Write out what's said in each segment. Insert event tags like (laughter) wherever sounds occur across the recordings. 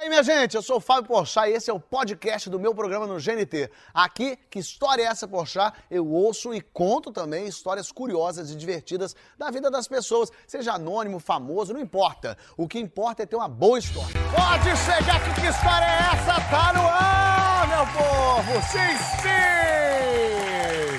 E aí, minha gente, eu sou o Fábio Porchat e esse é o podcast do meu programa no GNT. Aqui, que história é essa, Porchat? Eu ouço e conto também histórias curiosas e divertidas da vida das pessoas, seja anônimo, famoso, não importa. O que importa é ter uma boa história. Pode chegar aqui, que história é essa? Tá no ar, meu povo! Sim, sim!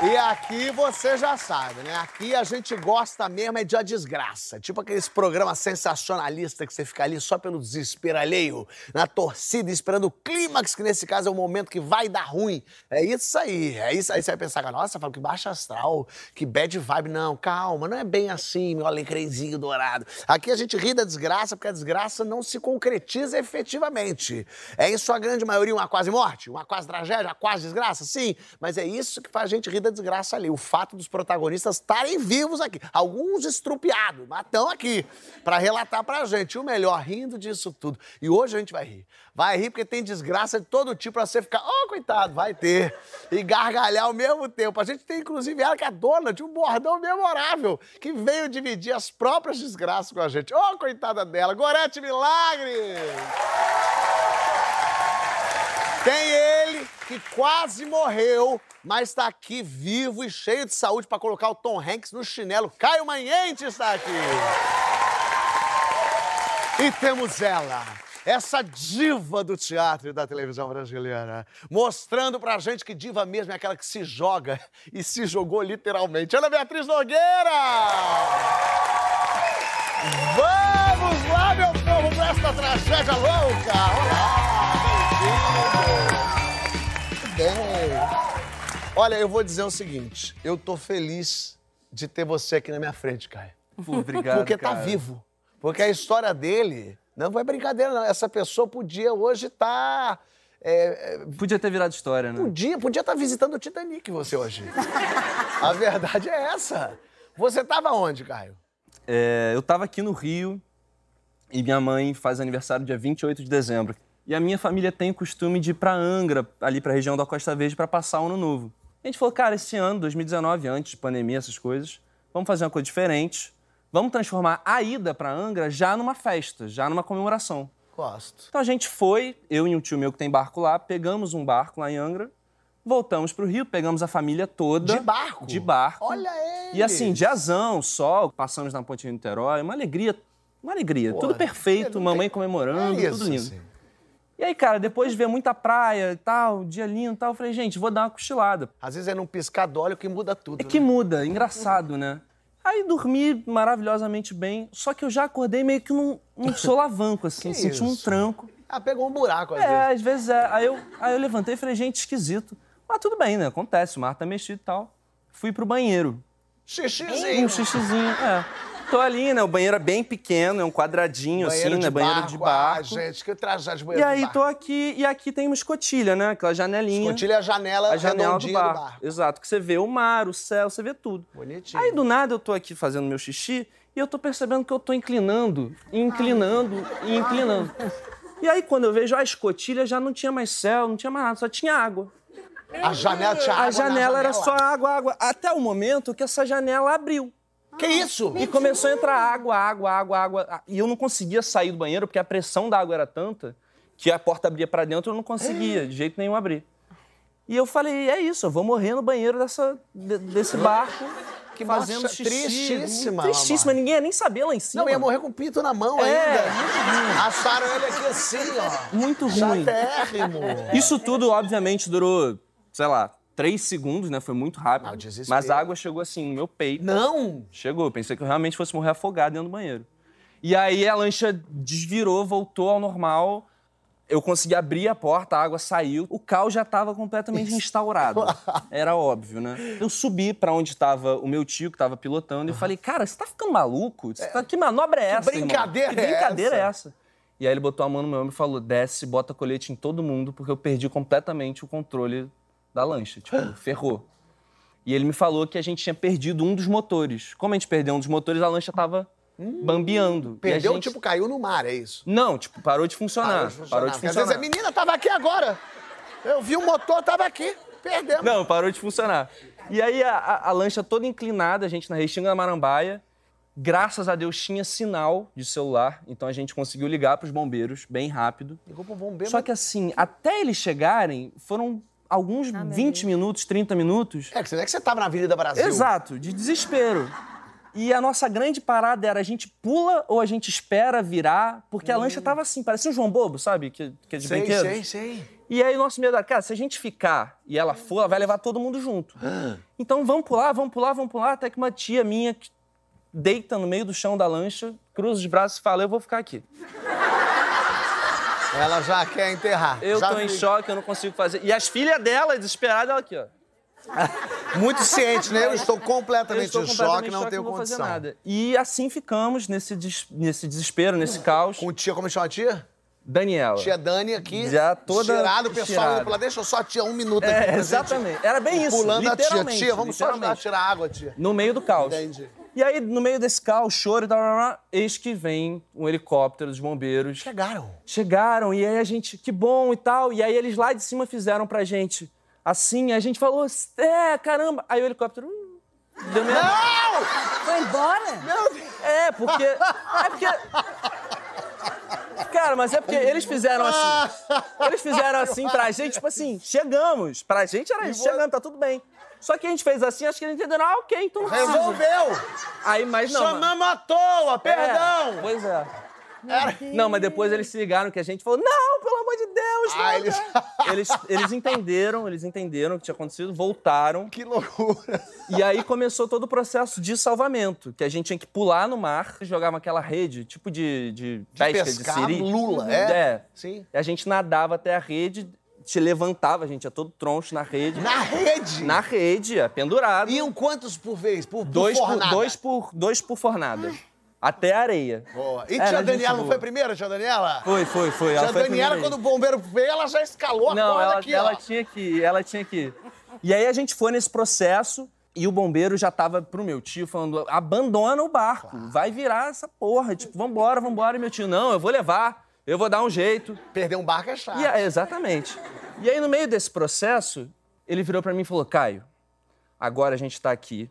E aqui você já sabe, né? Aqui a gente gosta mesmo é de a desgraça. Tipo aqueles programas sensacionalistas que você fica ali só pelo desespero alheio, na torcida, esperando o clímax, que nesse caso é o momento que vai dar ruim. É isso aí, é isso aí. Você vai pensar, nossa, fala que baixa astral, que bad vibe. Não, calma, não é bem assim, meu alecrezinho dourado. Aqui a gente ri da desgraça porque a desgraça não se concretiza efetivamente. É em sua grande maioria uma quase morte, uma quase tragédia, uma quase desgraça, sim, mas é isso que faz a gente rir da desgraça ali. O fato dos protagonistas estarem vivos aqui. Alguns estrupiados, mas estão aqui para relatar pra gente. E o melhor, rindo disso tudo. E hoje a gente vai rir. Vai rir porque tem desgraça de todo tipo pra você ficar, oh, coitado, vai ter. E gargalhar ao mesmo tempo. A gente tem, inclusive, ela que é dona de um bordão memorável, que veio dividir as próprias desgraças com a gente. Oh, coitada dela. Gorete Milagre! Tem ele que quase morreu, mas está aqui vivo e cheio de saúde para colocar o Tom Hanks no chinelo. Caio Manhente está aqui. E temos ela, essa diva do teatro e da televisão brasileira, mostrando pra gente que diva mesmo é aquela que se joga (laughs) e se jogou literalmente. Ana Beatriz Nogueira! Vamos lá, meu povo, pra esta tragédia louca! Olá! Olha, eu vou dizer o seguinte: eu tô feliz de ter você aqui na minha frente, Caio. Obrigado, Porque tá cara. vivo. Porque a história dele não foi brincadeira, não. Essa pessoa podia hoje estar. Podia ter virado história, né? podia podia estar visitando o Titanic, você hoje. (laughs) a verdade é essa. Você tava onde, Caio? É, eu tava aqui no Rio e minha mãe faz aniversário dia 28 de dezembro. E a minha família tem o costume de ir pra Angra, ali pra região da Costa Verde, pra passar o ano novo. A gente falou, cara, esse ano, 2019, antes de pandemia, essas coisas, vamos fazer uma coisa diferente. Vamos transformar a ida pra Angra já numa festa, já numa comemoração. Gosto. Então a gente foi, eu e um tio meu que tem barco lá, pegamos um barco lá em Angra, voltamos pro Rio, pegamos a família toda. De barco? De barco. Olha ele! E assim, diazão, sol, passamos na ponte de Niterói, uma alegria, uma alegria. Pô, tudo perfeito, mamãe tem- comemorando, é tudo isso, lindo. assim. E aí, cara, depois de ver muita praia e tal, dia lindo e tal, eu falei, gente, vou dar uma cochilada. Às vezes é num piscar de olho que muda tudo. É que né? muda, engraçado, né? Aí dormi maravilhosamente bem, só que eu já acordei meio que num, num (laughs) solavanco, assim, Que senti um isso? tranco. Ah, pegou um buraco às É, vezes. às vezes é. Aí eu, aí eu levantei e falei, gente, esquisito. Mas tudo bem, né? Acontece, o mar tá mexido e tal. Fui pro banheiro. Xixizinho. Um xixizinho, é. Tô ali, né? O banheiro é bem pequeno, é um quadradinho, Banheiro assim, né? Banheiro de barco. Ah, gente, que tragédia de e banheiro de aí tô aqui, e aqui tem uma escotilha, né? Aquela janelinha. Escotilha é a janela, a janela do redondinha barco. Exato, que você vê o mar, o céu, você vê tudo. Bonitinho. Aí do nada eu tô aqui fazendo meu xixi e eu tô percebendo que eu tô inclinando, e inclinando e inclinando. E aí quando eu vejo a escotilha já não tinha mais céu, não tinha mais nada, só tinha água. A janela tinha água A na janela era janela. só água, água. Até o momento que essa janela abriu. Que isso? E começou a entrar água, água, água, água. E eu não conseguia sair do banheiro porque a pressão da água era tanta que a porta abria pra dentro e eu não conseguia de jeito nenhum abrir. E eu falei, é isso, eu vou morrer no banheiro dessa, de- desse barco. Que fazendo morte xixi. tristíssima, Tristíssima, ninguém ia nem saber lá em cima. Não, ia morrer com o pinto na mão É, ainda. Assaram ele aqui assim, ó. Muito ruim. Chatérrimo. Isso tudo, obviamente, durou, sei lá, três segundos, né? Foi muito rápido. Ah. Mas a água chegou assim no meu peito. Não. Chegou, pensei que eu realmente fosse morrer afogado dentro do banheiro. E aí a lancha desvirou, voltou ao normal. Eu consegui abrir a porta, a água saiu. O caos já estava completamente instaurado. (laughs) Era óbvio, né? Eu subi para onde estava o meu tio, que estava pilotando, e falei: Cara, você tá ficando maluco? Você tá- Que manobra é essa? irmão? brincadeira que é brincadeira é essa?" essa? E aí ele botou a mão no meu ombro e falou: Desce, bota colete em todo mundo, porque eu perdi completamente o controle da lancha. Tipo, ferrou. E ele me falou que a gente tinha perdido um dos motores. Como a gente perdeu um dos motores, a lancha tava bambeando. Hum. Perdeu, gente- tipo, caiu no mar, é isso? Não, tipo, parou de funcionar. Parou de funcionar. Parou de Porque às funcionar. vezes a menina tava aqui agora. Eu vi o motor, tava aqui. Perdemos. Não, parou de funcionar. E aí a, a- a lancha toda inclinada, a gente na Restinga da Marambaia, Graças a Deus tinha sinal de celular, então a gente conseguiu ligar para os bombeiros bem rápido. Ligou pro bombeiro. Só que assim, até eles chegarem, foram alguns 20 minutos, 30 minutos. É, que você não é que você tava na Avenida Brasil. Exato, de desespero. E a nossa grande parada era a gente pula ou a gente espera virar, porque a lancha tava assim, parecia um João Bobo, sabe? Que, que é de Hum. Sei, brinquedo. sei, sei. E aí o nosso medo era, cara, se a gente ficar e ela for, ela vai levar todo mundo junto. Ah. Então vamos pular, vamos pular, vamos pular, até que uma tia minha que deita no meio do chão da lancha, cruza os braços e fala, eu vou ficar aqui. Ela já quer enterrar. Eu já tô em vi- choque, eu não consigo fazer. E as filhas dela, desesperadas, ela aqui, ó. Muito ciente, né? Eu estou Eu completamente estou em completamente choque, em não choque, tenho vou condição. fazer nada. E assim ficamos nesse, des- nesse desespero, nesse caos. Com tia, como chama a tia? Daniela. Tia Dani aqui. Já toda Tirado, o pessoal indo pra lá. Deixa eu só tia um minuto aqui. É, gente exatamente. Era bem isso. Pulando a tia. Tia, vamos só ajudar a tirar água, tia. No meio do caos. Entendi. E aí, no meio desse caos, choro e tal, eis que vem um helicóptero dos bombeiros. Chegaram. Chegaram, e aí a gente, que bom e tal. E aí eles lá de cima fizeram pra gente assim, a gente falou, é, caramba. Aí o helicóptero. hum, deu. Não! Foi embora? Meu Deus! É, porque. É porque. Cara, mas é porque eles fizeram assim. Eles fizeram assim pra gente, tipo assim, chegamos. Pra gente era isso, chegamos, tá tudo bem. Só que a gente fez assim, acho que eles entenderam, ah, ok, então não precisa. Resolveu! Aí, mas não. Chamamos à toa, É, perdão! pois é. Não, mas depois eles se ligaram que a gente falou, não, pelo amor de Deus, Ah, eles... (laughs) Eles, eles entenderam, eles entenderam o que tinha acontecido, voltaram. que loucura! E aí começou todo o processo de salvamento, que a gente tinha que pular no mar, jogava aquela rede, tipo de, de, pesca pescar de siri. lula, é? É. Sim. E a gente nadava até a rede, te levantava, a gente ia todo troncho na rede. Na rede! Na rede, é, pendurado. Iam quantos por vez? Por, por dois, por, fornada? dois, por, dois por fornada. Até a areia. Boa. E Era tia Daniela não foi a primeira, tia Daniela? Foi, foi, foi. Ela Tia foi a Daniela, quando o bombeiro veio, ela já escalou a Não, corda ela, aqui, ela ó. tinha que ir, ela tinha que ir. E aí a gente foi nesse processo e o bombeiro já tava pro meu tio falando: abandona o barco, vai virar essa porra. Tipo, vambora, vambora. E meu tio, não, eu vou levar, eu vou dar um jeito. Perder um barco é chato. E, exatamente. E aí, no meio desse processo, ele virou pra mim e falou: Caio, agora a gente tá aqui,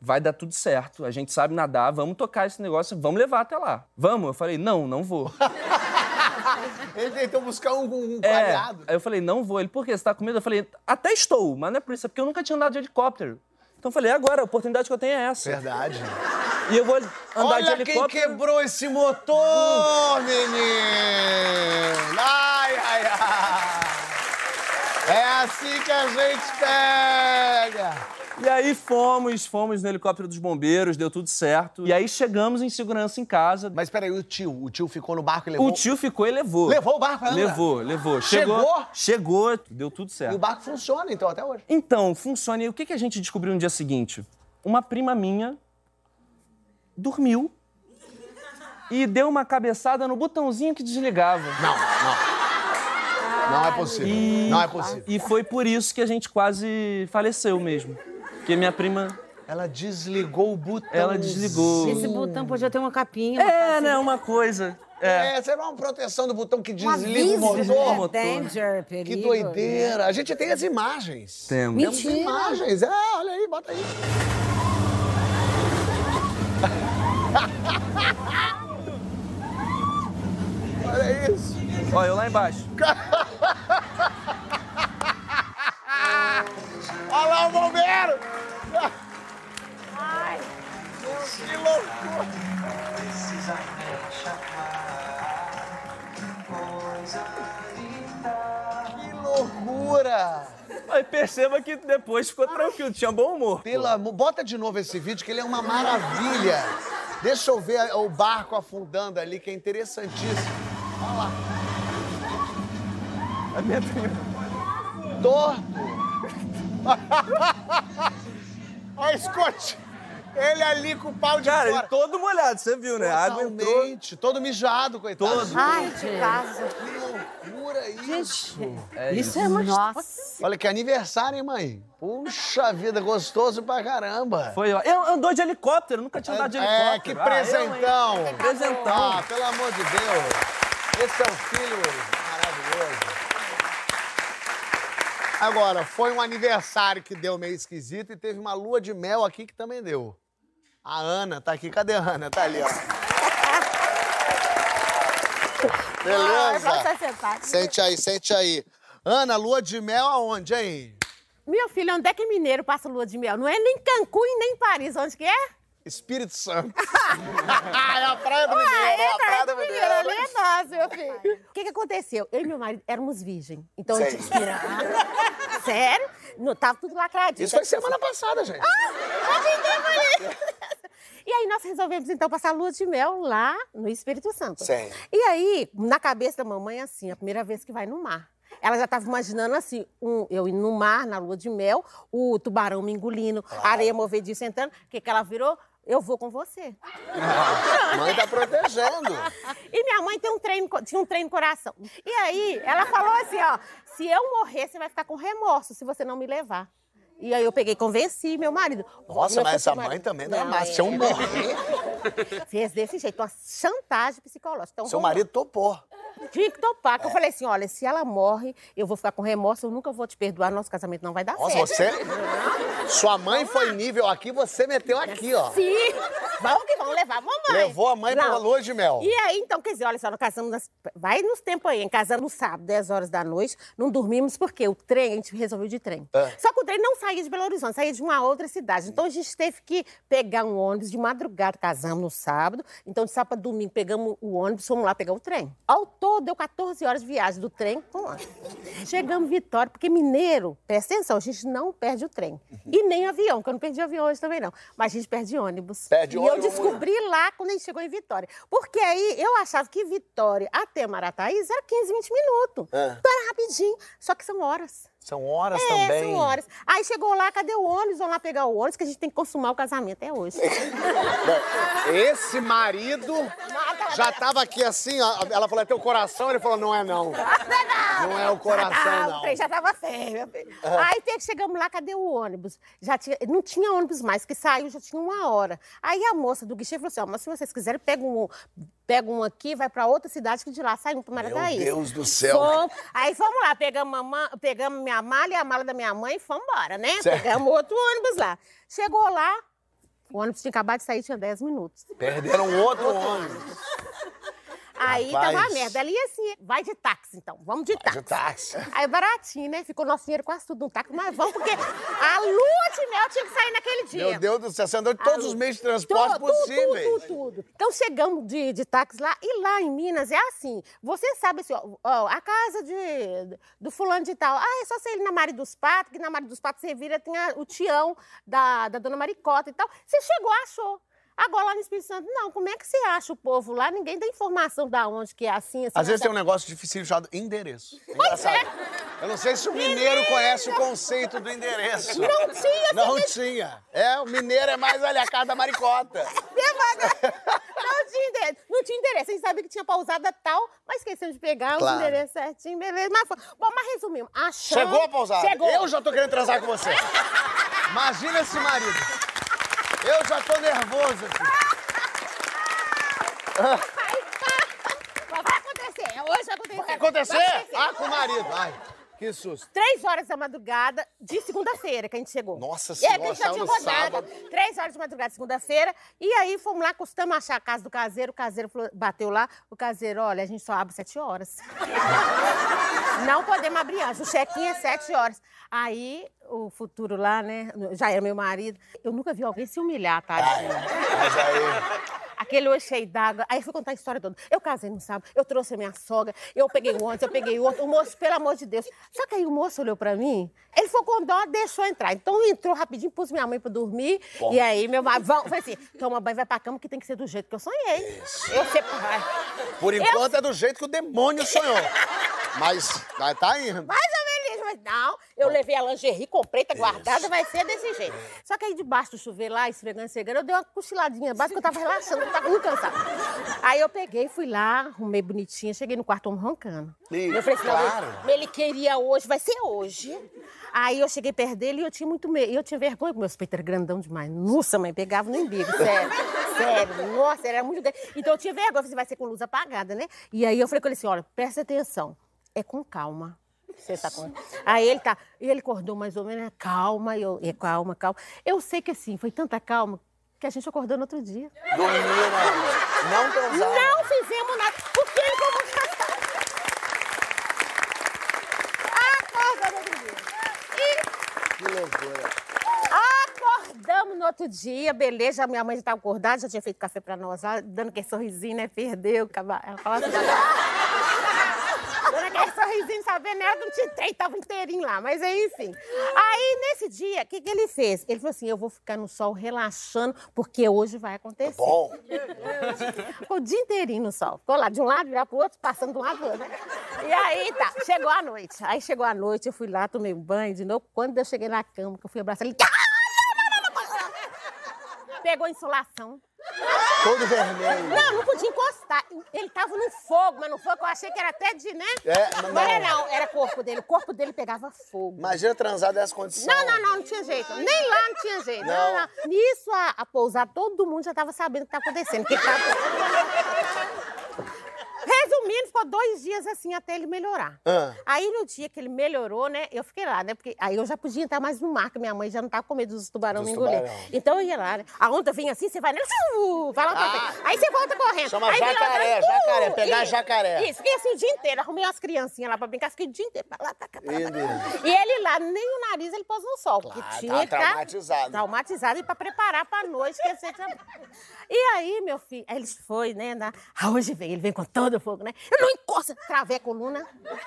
vai dar tudo certo, a gente sabe nadar, vamos tocar esse negócio, vamos levar até lá. Vamos? Eu falei: não, não vou. (laughs) Ele tentou buscar um, um É. Aí eu falei, não vou. Ele, por quê? Você tá com medo? Eu falei, até estou, mas não é por isso, é porque eu nunca tinha andado de helicóptero. Então eu falei, agora, a oportunidade que eu tenho é essa. Verdade. E eu vou andar de Olha quem helicóptero. quebrou esse motor, menino! Ai, ai, ai! É assim que a gente pega! E aí fomos, fomos no helicóptero dos bombeiros, deu tudo certo. E aí chegamos em segurança em casa. Mas peraí, o tio? O tio ficou no barco e levou... O tio ficou e levou. Levou o barco Angra? Levou, levou. Chegou? Chegou, deu tudo E o certo. barco funciona, então, até hoje. Então, funciona. E o que, que a gente descobriu no dia seguinte? Uma prima minha dormiu e deu uma cabeçada no botãozinho que desligava. Não, não. Não é possível. E- Não é possível. E foi por isso que a gente quase faleceu mesmo. Porque minha prima, Ela desligou o botão. ela desligou. Esse botão podia ter uma capinha. uma É, né? Uma coisa. É. É, será uma proteção do botão que desliga o motor? né? motor. Danger, perigo. Que doideira. A gente tem as imagens. Temos. Temos Mentira. imagens. É, olha aí, bota aí. Olha isso. Olha, eu lá embaixo. (laughs) Olha lá o bombeiro. Que loucura. Que loucura. Mas perceba que depois ficou tranquilo, tinha bom humor. Pelo amor, bota de novo esse vídeo que ele é uma maravilha. Deixa eu ver o barco afundando ali, que é interessantíssimo. Olha lá. (laughs) A minha. Torto. Olha, Scott. Ele ali com o pau de Cara, ele fora. todo molhado, você viu, né? A água entrou. Totalmente. Todo mijado, coitado. Todo. Ai, de casa. Que loucura isso. Isso é uma Nossa. Olha que aniversário, hein, mãe? Puxa vida, gostoso pra caramba. Foi, ó. Eu andou de helicóptero, nunca tinha andado de helicóptero. É, que Ah, eu, presentão. Presentão. Ah, pelo amor de Deus. Esse é o filho maravilhoso. Agora, foi um aniversário que deu meio esquisito e teve uma lua de mel aqui que também deu. A Ana tá aqui. Cadê a Ana? Tá ali, ó. Beleza? Você sentar. Sente aí, sente aí. Ana, lua de mel aonde, hein? Meu filho, onde é que mineiro passa lua de mel? Não é nem Cancún e nem Paris. Onde que é? Espírito Santo. (laughs) é a praia do Mineiro, é a praia do Mineiro. Ali é nosso, meu filho. O que que aconteceu? Eu e meu marido éramos virgem. Então a gente Sei. inspirava. Sério? Não, tava tudo lacradinho. Isso foi semana passada, gente. E aí nós resolvemos, então, passar lua de mel lá no Espírito Santo. Sim. E aí, na cabeça da mamãe, assim, a primeira vez que vai no mar. Ela já estava imaginando assim, um, eu indo no mar, na lua de mel, o tubarão me engolindo, a areia movediça entrando. O que, que ela virou? Eu vou com você. (laughs) Mãe tá protegendo. E minha mãe tem um trem, no co- tinha um trem no coração. E aí, ela falou assim, ó, se eu morrer, você vai ficar com remorso se você não me levar. E aí eu peguei, convenci meu marido. Nossa, mas essa marido- mãe também não é Não, massa. Se eu é. morrer, (laughs) Fez desse jeito, uma chantagem psicológica. Então, seu marido topou. Tinha que topar, que eu falei assim, olha, se ela morre, eu vou ficar com remorso, eu nunca vou te perdoar, nosso casamento não vai dar Nossa, certo. você... Sua mãe foi nível aqui, você meteu aqui, ó. Sim, vamos que vamos levar a mamãe. Levou a mãe pra Não. lua de mel. E aí, então, quer dizer, olha só, nós casamos, nas... vai nos tempos aí, hein? casamos no sábado, 10 horas da noite, não dormimos porque o trem, a gente resolveu de trem. É. Só que o trem não saía de Belo Horizonte, saía de uma outra cidade. Então, a gente teve que pegar um ônibus de madrugada, casamos no sábado, então de sábado para domingo pegamos o ônibus, fomos lá pegar o trem. Ao todo, deu 14 horas de viagem do trem com ônibus. Chegamos em Vitória, porque mineiro, presta atenção, a gente não perde o trem. E nem avião, que eu não perdi avião hoje também não, mas a gente perde ônibus. Perde e ônibus. Eu descobri lá quando a gente chegou em Vitória. Porque aí eu achava que Vitória até Marataízes era 15, 20 minutos. É. Então era rapidinho. Só que são horas. São horas É, também. são horas. Aí chegou lá, cadê o ônibus? Vamos lá pegar o ônibus, que a gente tem que consumar o casamento. É hoje. (laughs) Bom, esse marido já tava aqui assim, ó, ela falou, é teu coração? Ele falou, não é não. Não é o coração, Ah, não. O trem já tava feio, meu filho. Aí tem que chegamos lá, cadê o ônibus? Já tinha, não tinha ônibus mais, que saiu já tinha uma hora. Aí a moça do guichê falou assim: ó, mas se vocês quiserem, pega um, pega um aqui, vai pra outra cidade, que de lá sai um pro Marataízes. Deus do céu. Fomos- aí fomos lá, pegamos, pegamos minha mala e a mala da minha mãe e fomos embora, né? Certo. Pegamos outro ônibus lá. Chegou lá, o ônibus tinha acabado de sair, tinha 10 minutos. Perderam outro ônibus. Aí Rapaz. tava uma merda. Ali assim, vai de táxi então, vamos de táxi. De táxi. Aí baratinho, né? Ficou nosso dinheiro quase tudo no táxi, mas vamos, porque a lua de mel tinha que sair naquele dia. Meu Deus do céu, você andou de todos os meios de transporte tudo, possíveis. Tudo, tudo, tudo. Então chegamos de, de táxi lá, e lá em Minas é assim. Você sabe assim, ó, ó, a casa de, do fulano de tal. Ah, é só você ir na Mari dos Patos, que na Mari dos Patos você vira, tem a- o tião da, da dona Maricota e tal. Você chegou, achou. Agora lá no Espírito Santo, não, como é que você acha o povo lá? Ninguém tem informação da onde que é assim, assim. Às vezes tem um negócio difícil chamado endereço. (laughs) Engraçado. Eu não sei se o mineiro conhece o conceito do endereço. Não tinha, Não tinha. É, o mineiro é mais ali a casa da maricota. (laughs) Não tinha endereço. Não tinha endereço. A gente sabia que tinha pausada tal, mas esqueceu de pegar Claro. os endereços certinho, beleza. Mas, foi- bom, mas resumindo. Chegou a pousada. Chegou. Eu já tô querendo transar com você. Imagina esse marido. Eu já tô nervoso aqui. (laughs) Mas vai acontecer. Hoje vai acontecer. Vai acontecer? Vai acontecer. Ah, com o marido. Ai, que susto. Três horas da madrugada de segunda-feira que a gente chegou. Nossa E Senhora, aí, a gente já tinha rodado. Três horas de madrugada de segunda-feira. E aí fomos lá, custamos achar a casa do caseiro. O caseiro bateu lá. O caseiro, olha, a gente só abre sete horas. (laughs) Não podemos abrir antes. O check-in é sete horas. Aí, o futuro lá, né? Já era meu marido. Eu nunca vi alguém se humilhar, tadinho. Mas aí. Aquele olho cheio d'água. Aí eu fui contar a história toda. Eu casei no sábado, eu trouxe a minha sogra, eu peguei um ontem, eu peguei outro. O moço, pelo amor de Deus. Só que aí o moço olhou pra mim, ele ficou com dó, deixou entrar. Então entrou rapidinho, pus minha mãe pra dormir. E aí meu marido, falei assim, toma banho, vai pra cama, que tem que ser do jeito que eu sonhei. Eu sempre. Ai, Por enquanto é do jeito que o demônio sonhou. (laughs) Mas tá indo. Menos isso, mas não. Eu levei a lingerie, comprei, tá guardada, vai ser desse jeito. (laughs) Só que aí debaixo do chuveiro lá, esfregando, esfregando, eu dei uma cochiladinha básica, eu tava relaxando, eu tava muito cansada. Aí eu peguei, fui lá, arrumei bonitinha, cheguei no quarto, homem roncando. Ih, eu falei assim, claro. ele- queria hoje, vai ser hoje. Aí eu cheguei perto dele e eu tinha muito medo. E eu tinha vergonha, porque meus peitos eram grandão demais. Nossa, mãe, pegava no embigo, sério. (laughs) sério, nossa, era muito grande. Então eu tinha vergonha, eu falei, vai ser com luz apagada, né? E aí eu falei com ele assim, olha, presta atenção, é com calma. Você tá com... Aí ele tá, e ele acordou mais ou menos, calma, eu, é calma, calma. Eu sei que assim, foi tanta calma que a gente acordou no outro dia. Dormiram. Não transaram. Não fizemos nada. Porque ele como Acordamos no outro dia. E Que loucura. acordamos no outro dia, beleza. Minha mãe já estava acordada, já tinha feito café pra nós, lá, dando aquele sorrisinho, né? Perdeu. cava- Ela falava assim, sorrisinho, sabendo, ela não tinha trem, tava inteirinho lá, mas aí, enfim. Aí, nesse dia, o que, que ele fez? Ele falou assim: eu vou ficar no sol relaxando, porque hoje vai acontecer. Bom. Ficou o dia inteirinho no sol. Ficou lá de um lado, já pro outro, passando de um lado pro outro. né? E aí, tá, chegou a noite. Aí chegou a noite, eu fui lá, tomei um banho de novo. Quando eu cheguei na cama, que eu fui abraçar ele. Pegou insolação. Todo vermelho. Não, não podia encostar. Ele tava no fogo, mas no fogo eu achei que era até de, né? É, mas não era não. era corpo dele. O corpo dele pegava fogo. Imagina transar dessa condição. Não, não, não, não tinha jeito. Nem lá não tinha jeito. Não, Não. não. Nisso, a, a pousada, todo mundo já estava sabendo o que estava acontecendo. Que tava... Resumindo, ficou dois dias assim até ele melhorar. Ah. Aí no dia que ele melhorou, né, eu fiquei lá, né? Porque aí eu já podia entrar mais no mar, que minha mãe já não tava com medo dos tubarão Dos me engolir. tubarão. Então eu ia lá, né? A onda vinha assim, você vai, né? uh, Vai lá pra frente. Aí você volta correndo. Ah. Chama aí vem lá jacaré, atrás, jacaré, pegar isso, jacaré. Isso, fiquei assim o dia inteiro. Arrumei umas criancinhas lá pra brincar, fiquei o dia inteiro. Pra lá, pra cá, pra lá, pra. E ele lá, nem o nariz ele pôs no sol. porque Claro, tinha tava que tá traumatizado. Traumatizado e pra preparar pra noite. Que ia ser... E aí, meu filho, aí ele foi, né? Na... (laughs) Ah, hoje vem, ele vem com todo o fogo, né? Eu não encosta, travei a coluna. Não,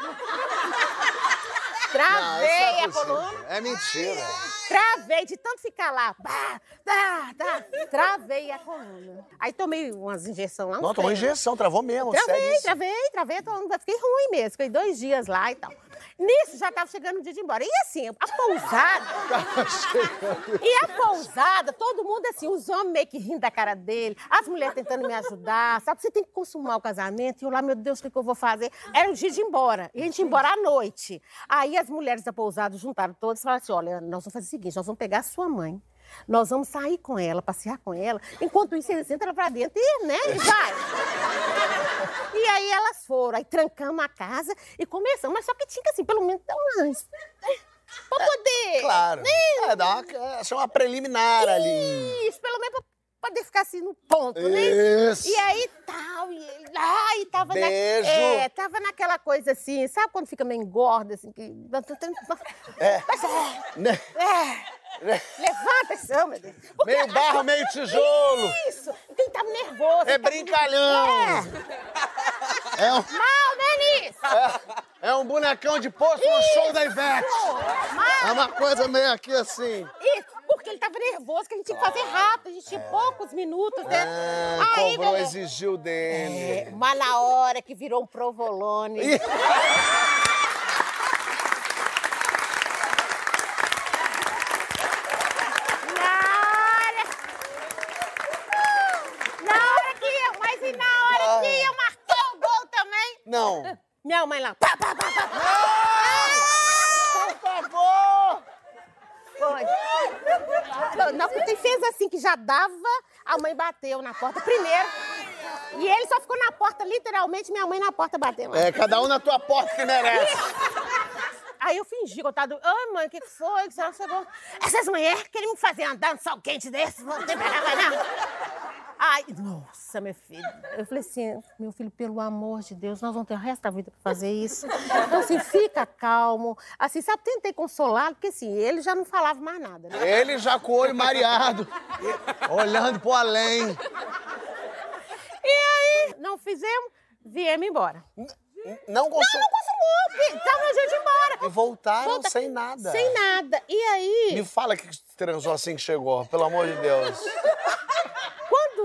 Travei não é a possível. coluna. É mentira. Travei, de tanto ficar lá. Bah, tá, tá, travei a coluna. Aí tomei umas injeções lá. Não, tomou injeção, travou mesmo. Travei, travei, travei, tô- fiquei ruim mesmo. Fiquei dois dias lá e tal. Nisso já tava chegando o dia de ir embora. E assim, a pousada. (laughs) e a pousada, todo mundo assim, os homens meio que rindo da cara dele, as mulheres tentando me ajudar, sabe? Você tem que consumar o casamento. E eu lá, meu Deus, o que, que eu vou fazer? Era o dia de ir embora. E a gente ia embora à noite. Aí as mulheres da pousada juntaram todas e falaram assim: olha, nós vamos fazer seguinte: nós vamos pegar a sua mãe. Nós vamos sair com ela, passear com ela. Enquanto isso, eles entram pra dentro e, né, e vai. E aí elas foram, aí trancamos a casa e começamos. Mas só que tinha que, assim, pelo menos dar umas... Pra poder... Claro. É, dá uma, chama uma preliminar ali. Isso, pelo menos pra poder ficar assim no ponto, né? Isso. E aí tal, e ele e tava Beijo. Na, é, tava naquela coisa assim, sabe quando fica meio engorda, assim, que... É. Mas, é, Né? é, levanta esse meu Deus. Porque Meio barro, meio tijolo. Isso, porque ele tava nervoso. É brincalhão. É. É um, Mal, Denise! é, é um bonecão de posto no show da Ivete. Mal. É uma coisa meio aqui assim. Isso, porque ele tava nervoso, que a gente tinha que fazer rápido, a gente tinha poucos minutos, né? Ah, Aí, beleza. exigiu dele. É, mas na hora que virou um provolone. Ih. (laughs) Na hora. Na hora que eu, mas e na hora que eu marquei o gol também? Não. Minha mãe lá. Pá, pá, pá, pá, pá. Por favor! Foi. Não, não, porque fez assim que já dava, a mãe bateu na porta primeiro. E ele só ficou na porta, literalmente, minha mãe na porta batendo. É, cada um na tua porta que merece. Aí eu fingi que eu tava. Ai, mãe, o que, que foi? Que você chegou? Essas mulheres querem me fazer andar no sol quente desse, vão ter pra vai não. Ai, nossa, meu filho. Eu falei assim, meu filho, pelo amor de Deus, nós vamos ter o resto da vida pra fazer isso. Então, assim, fica calmo. Assim, sabe, tentei consolá-lo, porque assim, ele já não falava mais nada, né? Ele já com o olho mareado, olhando pro além. E aí, não fizemos, viemos embora. Não consum... Não consumou, filho. Tava de ir embora. E voltaram Volta- sem nada. Sem nada. E aí... Me fala que transou assim que chegou, pelo amor de Deus.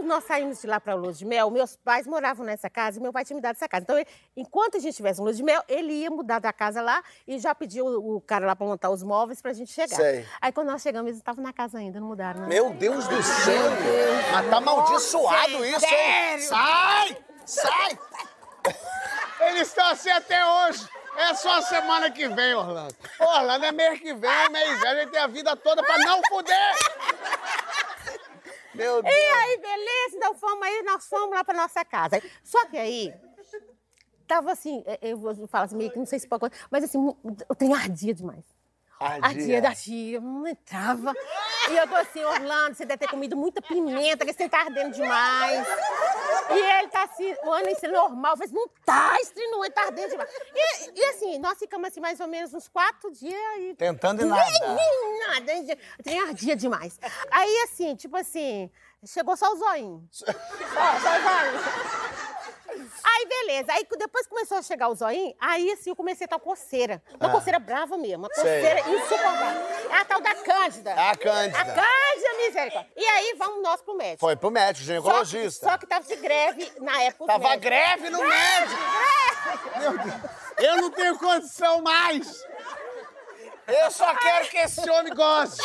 Quando nós saímos de lá para o Luz de Mel, meus pais moravam nessa casa e meu pai tinha me dado essa casa. Então, ele- enquanto a gente estivesse no Luz de Mel, ele ia mudar da casa lá e já pediu o, o cara lá para montar os móveis para a gente chegar. Sei. Aí quando nós chegamos, eles estavam na casa ainda, não mudaram. Né? Meu Deus do céu! Mas tá amaldiçoado Nossa, isso, hein? sério? Sai! Sai! Eles estão assim até hoje. É só semana que vem, Orlando. Orlando é mês que vem, mês a gente tem a vida toda pra não fuder! Meu E Deus! aí, beleza, então fomos aí, nós fomos lá para nossa casa. Só que aí, tava assim, eh, eu vou falar assim, meio que não sei se pode, mas assim, o trem ardia demais. Ardia, ardia, não entrava. E eu tô assim, Orlando, você deve ter comido muita pimenta, que você tá ardendo demais. E ele tá assim, o ano isso é normal. Eu falei, não tá, Estrino, ele tá ardendo demais. E, e assim, nós ficamos assim mais ou menos uns quatro dias e Tentando e nada. nem nada. Tem ardia demais. Aí, assim, tipo assim, chegou só o zoinho. (laughs) Só, só o zoinho. Aí, beleza. Aí, depois começou a chegar o zoinho, aí, assim, eu comecei a uma coceira. Uma Ah. coceira brava mesmo. Uma Sei. coceira insuportável. É a tal da Cândida. A Cândida. A Cândida, misericórdia. E aí, vamos nós pro médico. Foi pro médico, Só, ginecologista. só que tava de greve na época. Tava médicos. greve no médico. Meu Deus. Eu não tenho condição mais. Eu só quero que esse homem goste.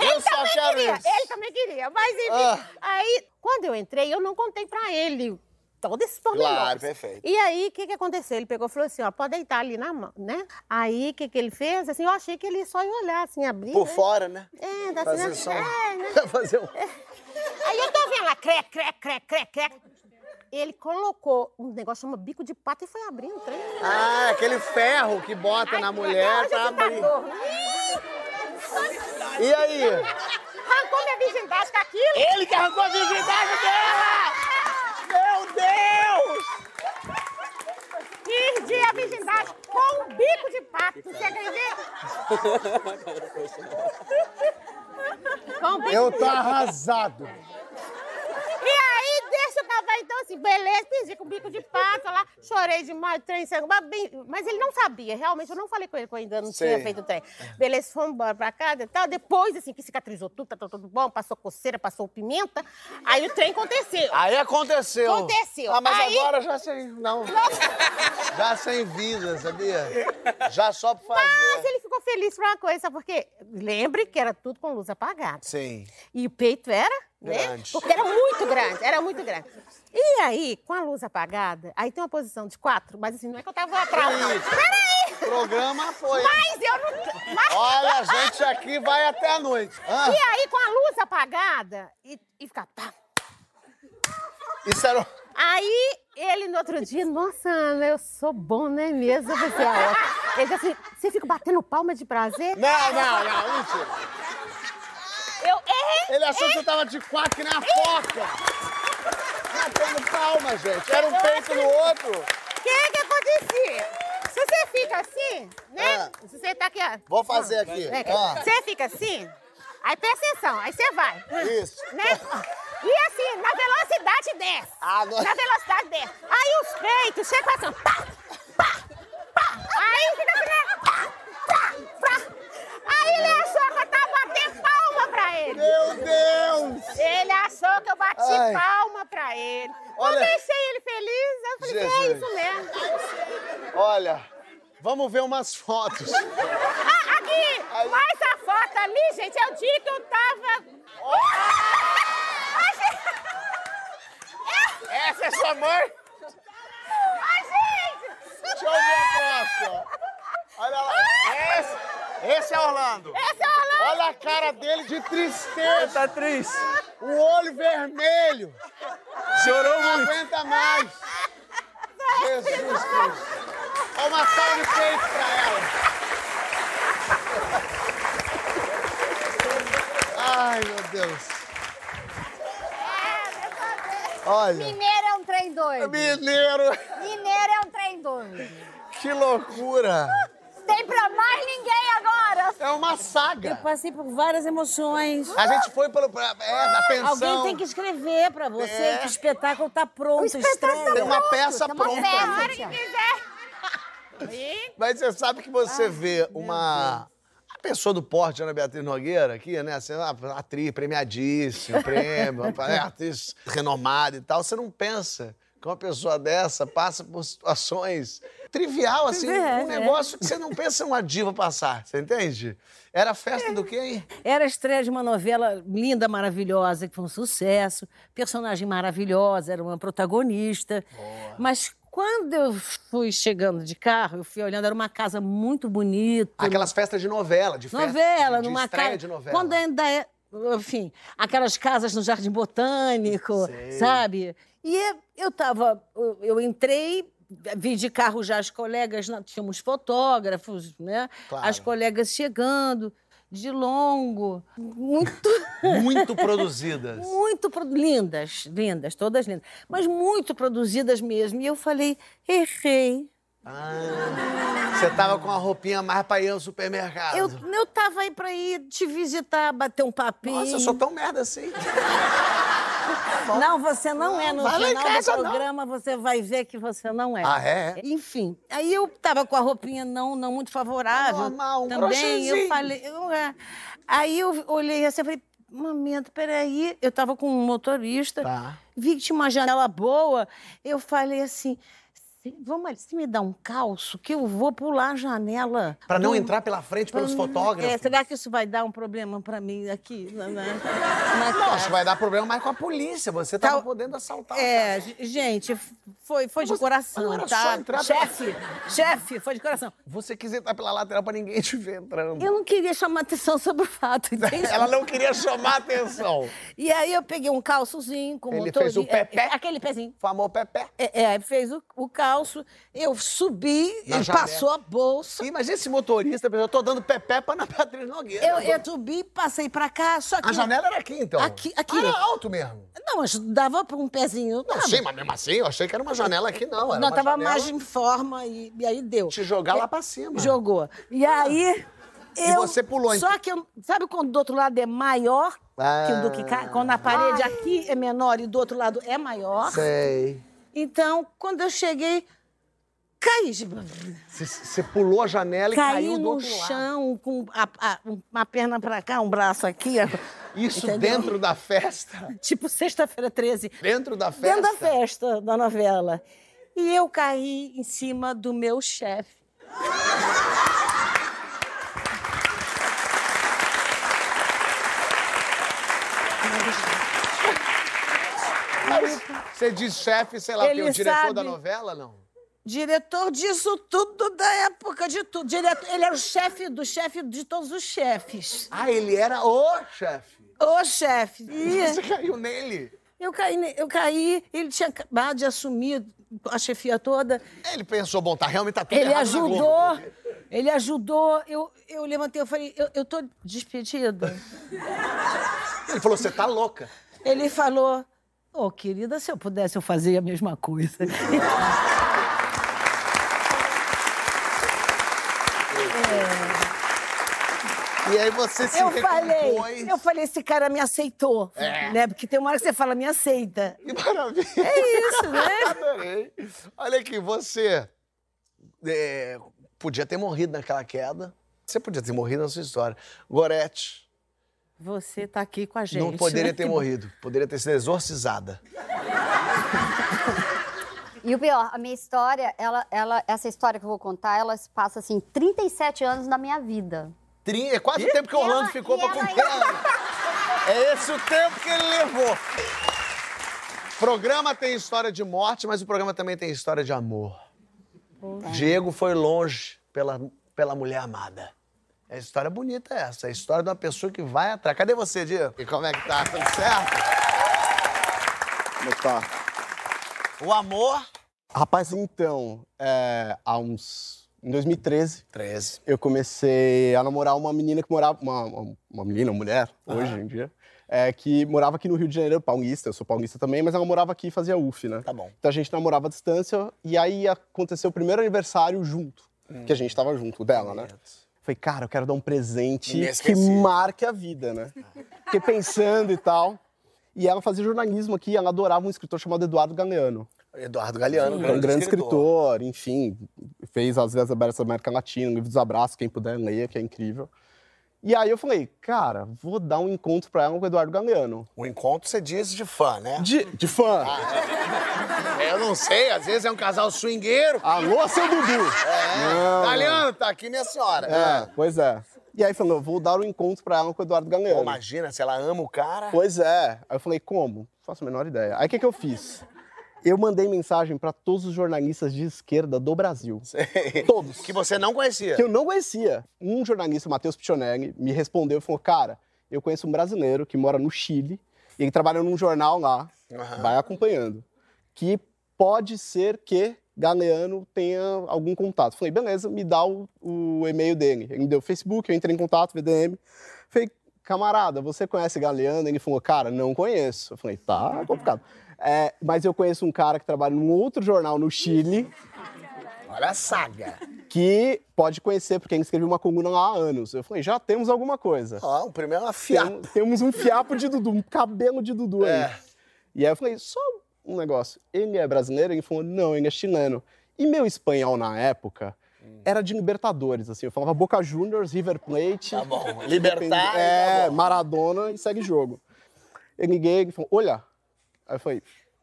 Eu Ele só também quero queria, isso. ele também queria. Mas enfim, Ah. aí, quando eu entrei, eu não contei pra ele todo esse pormenor. Claro, perfeito. E aí, o que que aconteceu? Ele pegou e falou assim, ó, pode deitar ali na mão, né? Aí, o que que ele fez? Assim, eu achei que ele só ia olhar, assim, abrir. Por né? fora, né? É, dá Fazer assim, som. é, né? (laughs) Fazer um... (laughs) Aí eu tô vendo lá, crec, crec, crec, crec, crec. Ele colocou um negócio chama bico de pato e foi abrindo o trem. Ah, aquele ferro que bota na mulher pra abrir. E aí? Arrancou minha virgindade com aquilo. Ele que arrancou a virgindade dela! Meu Deus! Perdi a virgindade com um bico de pato. Você acredita? Eu tô arrasado. E aí, deixa então, assim, beleza, perdi com bico de pato lá, chorei demais, trem saiu, mas, bem- mas ele não sabia, realmente, eu não falei com ele que eu ainda não Sei. tinha feito o trem. Beleza, fomos embora pra casa e tal, depois, assim, que cicatrizou tudo, tá tudo bom, passou coceira, passou pimenta, aí o trem aconteceu. Aí aconteceu. Aconteceu. Ah, mas Aí- agora já sem. Não. Já sem vida, sabia? Já só pra Mas fazer. ele ficou feliz por uma coisa, sabe por quê? Lembre que era tudo com luz apagada. Sim. E o peito era, né? Grande. Porque era muito grande, era muito grande. E aí, com a luz apagada, aí tem uma posição de quatro, mas assim, não é que eu tava atrás, (laughs) não. Peraí! Programa foi. Mas eu não. Mas... Olha, a gente aqui vai até a noite. Ah, E aí, com a luz apagada, e, e ficar. Tá. isso era. Aí, ele no outro dia, nossa, Ana, eu sou bom, né mesmo? Eu falei, "É ótimo." Ele disse assim: você fica batendo palma de prazer? Não, não, não, mentira. Eu errei! Ele achou que você tava de quatro que nem a foca. Batendo palma, gente. Era um peito no outro. O que que acontecia? Se você fica assim, né? Ah. Se você tá aqui, ó. Vou fazer aqui. É, Ah. Você fica assim, aí presta atenção, aí você vai. Isso. Né? E assim, na velocidade desce. Ah, não- Na velocidade desce. Aí os peitos chegam assim, pá, pá, pá. Aí fica assim, né? Pá, pá, pá. Aí ele achou que eu tava batendo palma pra ele. Meu Deus! Ele achou que eu bati Ai. palma pra ele. Olha- Eu deixei ele feliz, eu falei, é Jesus. isso mesmo. Olha, vamos ver umas fotos. Ah, (laughs) aqui! Aí- Mas a foto ali, gente, é o dia que eu tava. Gente! Essa é sua mãe? Ai, gente! Deixa eu ver a próxima. Olha lá. Esse, esse é Orlando. Esse é Orlando! Olha a cara dele de tristeza. Tá triste. O olho vermelho. Chorou Não muito. aguenta mais. Jesus Cristo. Olha uma salva de peito pra ela. Ai, meu Deus. Olha, Mineiro é um trem doido. mineiro, Mineiro é um trem doido. que loucura. Tem pra mais ninguém agora. É uma saga. Passei por várias emoções. A gente foi pelo. pra- É, da pensão. Alguém tem que escrever pra você É. que o espetáculo tá pronto, estreia. Tem uma peça Tem uma pronta. peça. A hora que quiser. Ih, Mas você sabe que você vê uma. A pessoa do porte, Ana Beatriz Nogueira, aqui, né? Assim, uma atriz premiadíssima, (laughs) prêmio, atriz renomada e tal. Você não pensa que uma pessoa dessa passa por situações trivial, assim, É, um é. negócio que você não pensa uma diva passar, você entende? Era festa do quê aí? Era a estreia de uma novela linda, maravilhosa, que foi um sucesso. Personagem maravilhosa, era uma protagonista. Mas quando eu fui chegando de carro, eu fui olhando, era uma casa muito bonita. Aquelas festas de novela, de festa, novela, de, de numa estreia casa. de novela. Quando ainda é. Enfim, aquelas casas no Jardim Botânico, Sei. sabe? E eu tava. Eu entrei. Vi de carro já as colegas, tínhamos fotógrafos, né? Claro. As colegas chegando. de longo, muito, (laughs) Muito produzidas. muito pro- lindas, lindas, todas lindas, mas muito produzidas mesmo. E eu falei, errei. Ah, você tava com a roupinha mais pra ir ao supermercado. Eu, eu tava aí pra ir te visitar, bater um papinho. Nossa, eu sou tão merda assim. Não, você não é. No final casa, do não. programa você vai ver que você não é. Ah, é? Enfim, aí eu tava com a roupinha não, não muito favorável. Normal, um também. Eu falei. eu, é. Aí eu olhei assim e falei, momento, peraí. Eu tava com um motorista, Tá. vi que tinha uma janela boa. Eu falei assim. "Se- Vamos ali, se me dá um calço, que eu vou pular a janela. Pra não entrar pela frente pelos É, fotógrafos. será que isso vai dar um problema pra mim aqui? Na, na, na Não, cara? acho que vai dar problema mais com a polícia. Você tava Tal- podendo assaltar. É, gente, foi, foi de coração, tá? chefe, chefe, foi de coração. Você quis entrar pela lateral pra ninguém te ver entrando. Eu não queria chamar atenção sobre o fato, (laughs) entende? Ela não queria chamar atenção. E aí eu peguei um calçozinho com Ele motor fez o de- pé-pé? é, Aquele pezinho. Famou Pepé. É, é, fez o, o calço, eu subi, Na ele passou a bolsa. Imagina esse motorista, eu tô dando Pepé pra Ana Patrícia Nogueira. Eu, eu subi, passei pra cá, só que... A janela era aqui, então? Aqui- aqui. Ah, era alto mesmo. Não, mas dava pra um pezinho. Não, dava. sim, mas mesmo assim, eu achei que era uma janela aqui, não. Era Não, uma tava janela mais em forma e, e aí deu. Te jogar lá pra cima. Jogou. E aí. E eu- você pulou, então? Só que, eu- sabe quando do outro lado é maior que o do que cá? Quando a parede aqui é menor e do outro lado é maior. Sei. Então, quando eu cheguei, caí. Você- pulou a janela e Caí caiu do no outro lado. chão com a- a- uma perna pra cá, um braço aqui. Isso Entendeu? dentro da festa? Tipo sexta-feira 13. Dentro da festa? Dentro da festa da novela. E eu caí em cima do meu chefe. Você diz chefe, sei lá? Ele o diretor sabe. da novela, não? Diretor disso tudo da época de tudo. Diretor, ele era o chefe do chefe de todos os chefes. Ah, ele era o chefe. O chefe. E (laughs) Você caiu nele. eu caí, eu caí, ele tinha acabado de assumir a chefia toda. Ele pensou, bom, tá realmente tá tudo Ele ajudou. Ele ajudou. Eu, eu levantei, eu falei, eu, eu tô despedida. (laughs) Ele falou, você tá louca. Ele falou, ô, querida, se eu pudesse, eu fazia a mesma coisa. (laughs) E aí você se Eu recompôs. falei, eu falei, esse cara me aceitou. É. Né? Porque tem uma hora que você fala, me aceita. Que maravilha. É isso, né? (laughs) Adorei. Olha aqui, você é, podia ter morrido naquela queda. Você podia ter morrido na sua história. Gorete Você tá aqui com a gente. não poderia né? ter morrido. Poderia ter sido exorcizada. (laughs) E o pior, a minha história, ela, ela, essa história que eu vou contar, ela se passa assim, 37 anos da minha vida. Trin- É quase o tempo que o E Orlando ela- ficou e pra ela cumprir. É esse o tempo que ele levou. Programa tem história de morte, mas o programa também tem história de amor. Diego foi longe pela, pela mulher amada. É história bonita essa. É a história de uma pessoa que vai atrás. Cadê você, Diego? E como é que tá? Tudo certo? Como é que tá? O amor. Rapaz, então, é, há uns. Em 2013, 13. eu comecei a namorar uma menina que morava. Uma, uma, uma menina, uma mulher, hoje em dia, é, que morava aqui no Rio de Janeiro, paulista. Eu sou paulista também, mas ela morava aqui e fazia UF, né? Tá bom. Então a gente namorava à distância e aí aconteceu o primeiro aniversário junto, que a gente tava junto dela, né? Falei, cara, eu quero dar um presente que marque a vida, né? Fiquei pensando e tal. E ela fazia jornalismo aqui, ela adorava um escritor chamado Eduardo Galeano. Eduardo Galeano, É um grande escritor, enfim, fez as vezes abertas da América Latina, o livro dos abraços, quem puder leia, que é incrível. E aí eu falei, cara, vou dar um encontro pra ela com o Eduardo Galeano. O encontro você diz de fã, né? De, de fã. Eu não sei, às vezes é um casal swingueiro. Alô, seu Dudu! É. Galeano, tá aqui minha senhora. É, pois é. E aí falou, vou dar um encontro pra ela com o Eduardo Pô, Galeano. imagina se ela ama o cara. Pois é. Aí eu falei, como? Faço a menor ideia. Aí o que, que eu fiz? Eu mandei mensagem pra todos os jornalistas de esquerda do Brasil. (laughs) Todos. Que você não conhecia. que eu não conhecia. Um jornalista, Matheus Pichonelli, me respondeu e falou: Cara, eu conheço um brasileiro que mora no Chile e ele trabalha num jornal lá, Aham. vai acompanhando, que pode ser que Galeano tenha algum contato. Falei, beleza, me dá o, o e-mail dele. Ele me deu o Facebook, eu entrei em contato, VDM. Falei, camarada, você conhece Galeano? Ele falou, cara, não conheço. Eu falei, tá complicado. É, mas eu conheço um cara que trabalha num outro jornal no Chile, Olha a saga. que pode conhecer, porque ele escreveu uma coluna lá há anos. Eu falei, já temos alguma coisa. Ó, o primeiro é uma fiata. Tem- temos um fiapo de Dudu, um cabelo de Dudu aí. É. E aí eu falei, só um negócio. Ele é brasileiro? Ele falou, não, ele é chileno. E meu espanhol na época era de Libertadores, assim. Eu falava Boca Juniors, River Plate. Tá bom. Libertar. É, tá bom. Maradona e segue jogo. Eu liguei, ele falou, olha. Aí eu falei,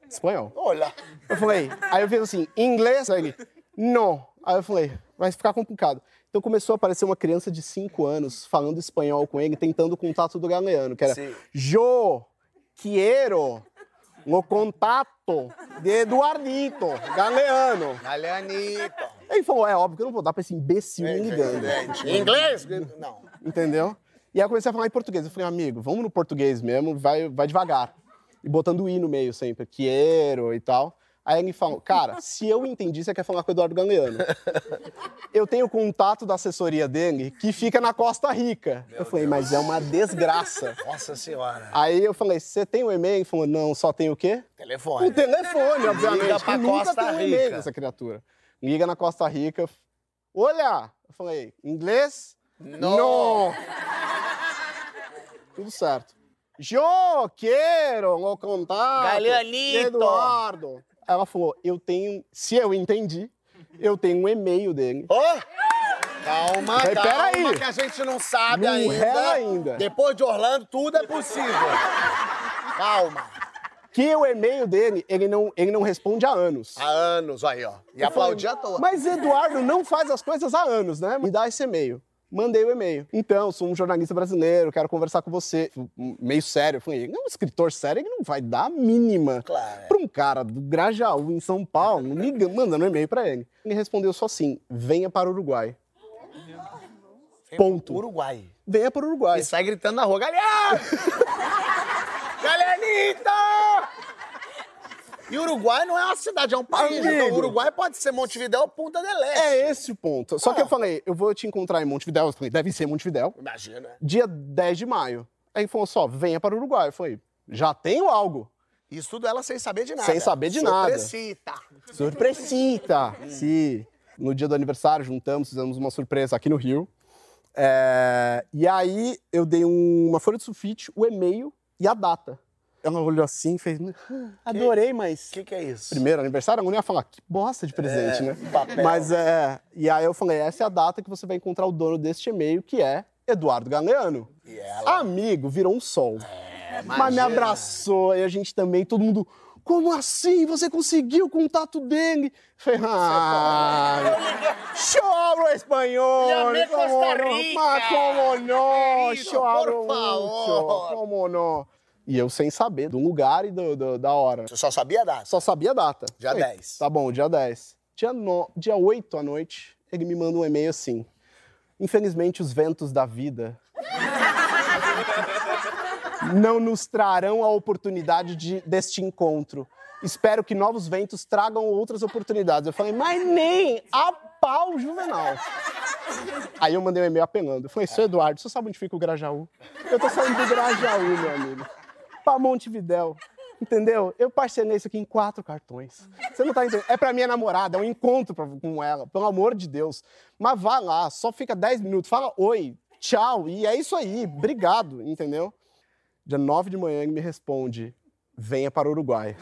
espanhol. Olha. Eu falei, aí eu fiz assim, em inglês? Aí ele, não. Aí eu falei, vai ficar complicado. Então começou a aparecer uma criança de 5 anos falando espanhol com ele, tentando o contato do galeano, que era Sim. Yo quiero o contato de Eduardito, galeano. Galeanito. Ele falou, é óbvio que eu não vou dar pra esse imbecil me ligando. Inglês? Não. Entendeu? E aí eu comecei a falar em português. Eu falei, amigo, vamos no português mesmo, vai, vai devagar. E botando o i no meio sempre, quiero e tal. Aí ele falou, cara, se eu entendi, você quer falar com o Eduardo Galeano. Eu tenho contato da assessoria dele que fica na Costa Rica. eu falei, mas é uma desgraça. Nossa senhora. Aí eu falei, você tem o e-mail? Ele falou, não, só tem o quê? O Telefone. telefone, obviamente. Liga pra que nunca Costa tem um e-mail dessa criatura. Liga na Costa Rica. Olha! Eu falei, inglês? Não. Tudo certo. Eu quero o contato Galeanito. Eduardo. Ela falou, eu tenho, se eu entendi, eu tenho um e-mail dele. Ô! Calma, Mas calma, peraí. que a gente não sabe Não ainda. rela ainda. Depois de Orlando, tudo é possível. Calma. Que o e-mail dele, ele não, ele não responde há anos. Há anos aí, ó. E Eu aplaudi falei, à toa. Mas Eduardo não faz as coisas há anos, né? Me dá esse e-mail. Mandei o e-mail. Então, sou um jornalista brasileiro, quero conversar com você. Meio sério. Eu falei, não, um escritor sério, ele não vai dar a mínima Claro. pra um cara do Grajaú, em São Paulo, liga, mandando um e-mail pra ele. Ele respondeu só assim, venha para o Uruguai. Ponto. Uruguai. Venha para o Uruguai. E sai gritando na rua, Galeano! (laughs) Galeanito! E Uruguai não é uma cidade, é um país. Amigo. Então, o Uruguai pode ser Montevidéu ou Punta del Este. É esse o ponto. Só que eu falei, eu vou te encontrar em Montevidéu. Eu falei, deve ser Montevidéu. Imagina. Dia 10 de maio. Aí ele falou só, venha para o Uruguai. Eu falei, já tenho algo. Isso tudo ela sem saber de nada. Sem saber de nada. Surpresita. Surpresita! Sim. No dia do aniversário, juntamos, fizemos uma surpresa aqui no Rio. É, E aí eu dei um- uma folha de sulfite, o e-mail e a data. Ela olhou assim e fez. "Ah, Adorei, mas. O que, que é isso? Primeiro aniversário, a mulher ia falar, que bosta de presente, né? papel. Mas é. E aí eu falei, essa é a data que você vai encontrar o dono deste e-mail, que é Eduardo Galeano. E ela? Amigo, virou um sol. É, Mas me abraçou e a gente também, todo mundo. Como assim? Você conseguiu o contato dele? Falei, ah, choro espanhol! Como Rica. Mas como não? Choro por favor. muito, como não? E eu sem saber do lugar e do, do- da hora. Você só sabia a data? Só sabia a data. Dia Falei, 10. Tá bom, dia 10. Dia, no... dia 8 à noite, ele me manda um e-mail assim. Infelizmente, os ventos da vida (laughs) não nos trarão a oportunidade de, deste encontro. Espero que novos ventos tragam outras oportunidades. Eu falei, mas nem a pau, Juvenal. Aí eu mandei um e-mail apelando. Eu falei, seu Eduardo, você sabe onde fica o Grajaú? Eu tô saindo do Grajaú, meu amigo. Pra Montevidéu. Entendeu? Eu parcelei isso aqui em quatro cartões. Você não tá entendendo? É pra minha namorada, é um encontro pra- com ela, pelo amor de Deus. Mas vá lá, só fica 10 minutos, fala oi, tchau, e é isso aí, obrigado, entendeu? Dia 9 de manhã ele me responde: venha para o Uruguai.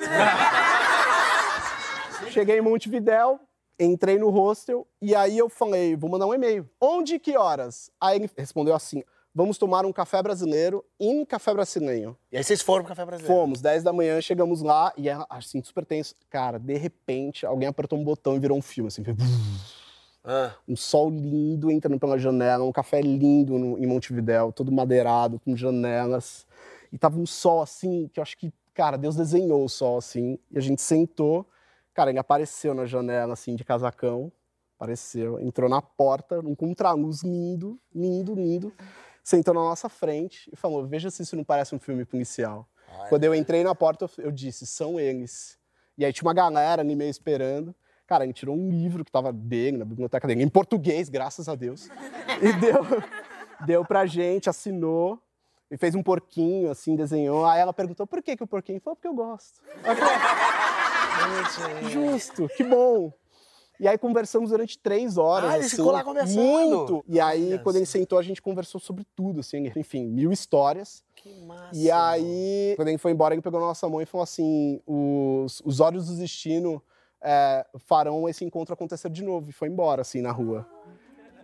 Cheguei em Montevidéu, entrei no hostel e aí eu falei, vou mandar um e-mail. Onde e que horas? Aí ele respondeu assim: vamos tomar um café brasileiro em café brasileiro. E aí vocês foram pro Café Brasileiro? Fomos, 10 da manhã, chegamos lá e é assim, super tenso. Cara, de repente, alguém apertou um botão e virou um filme, assim. fez Ah, Um sol lindo entrando pela janela, um café lindo no- em Montevidéu, todo madeirado, com janelas. E tava um sol assim, que eu acho que, cara, Deus desenhou o sol assim. E a gente sentou. Cara, ele apareceu na janela, assim, de casacão. Apareceu, entrou na porta, um contraluz lindo, lindo, lindo. Sentou na nossa frente e falou: Veja se isso não parece um filme policial. Quando eu entrei na porta, eu- disse: São eles. E aí tinha uma galera ali meio esperando. Cara, a gente tirou um livro que tava dele, na biblioteca dele, em português, graças a Deus. (laughs) E deu, deu pra gente, assinou. E fez um porquinho, assim, desenhou. Aí ela perguntou, por que, que o porquinho? Falou, porque eu gosto. (laughs) Justo, que bom. E aí conversamos durante três horas. Ah, ele assim, ficou lá conversando? Muito. E aí, quando ele sentou, a gente conversou sobre tudo, assim, enfim, mil histórias. Que massa. E aí, quando ele foi embora, ele pegou na nossa mão e falou assim: os, os olhos do destino é, farão esse encontro acontecer de novo. E foi embora, assim, na rua.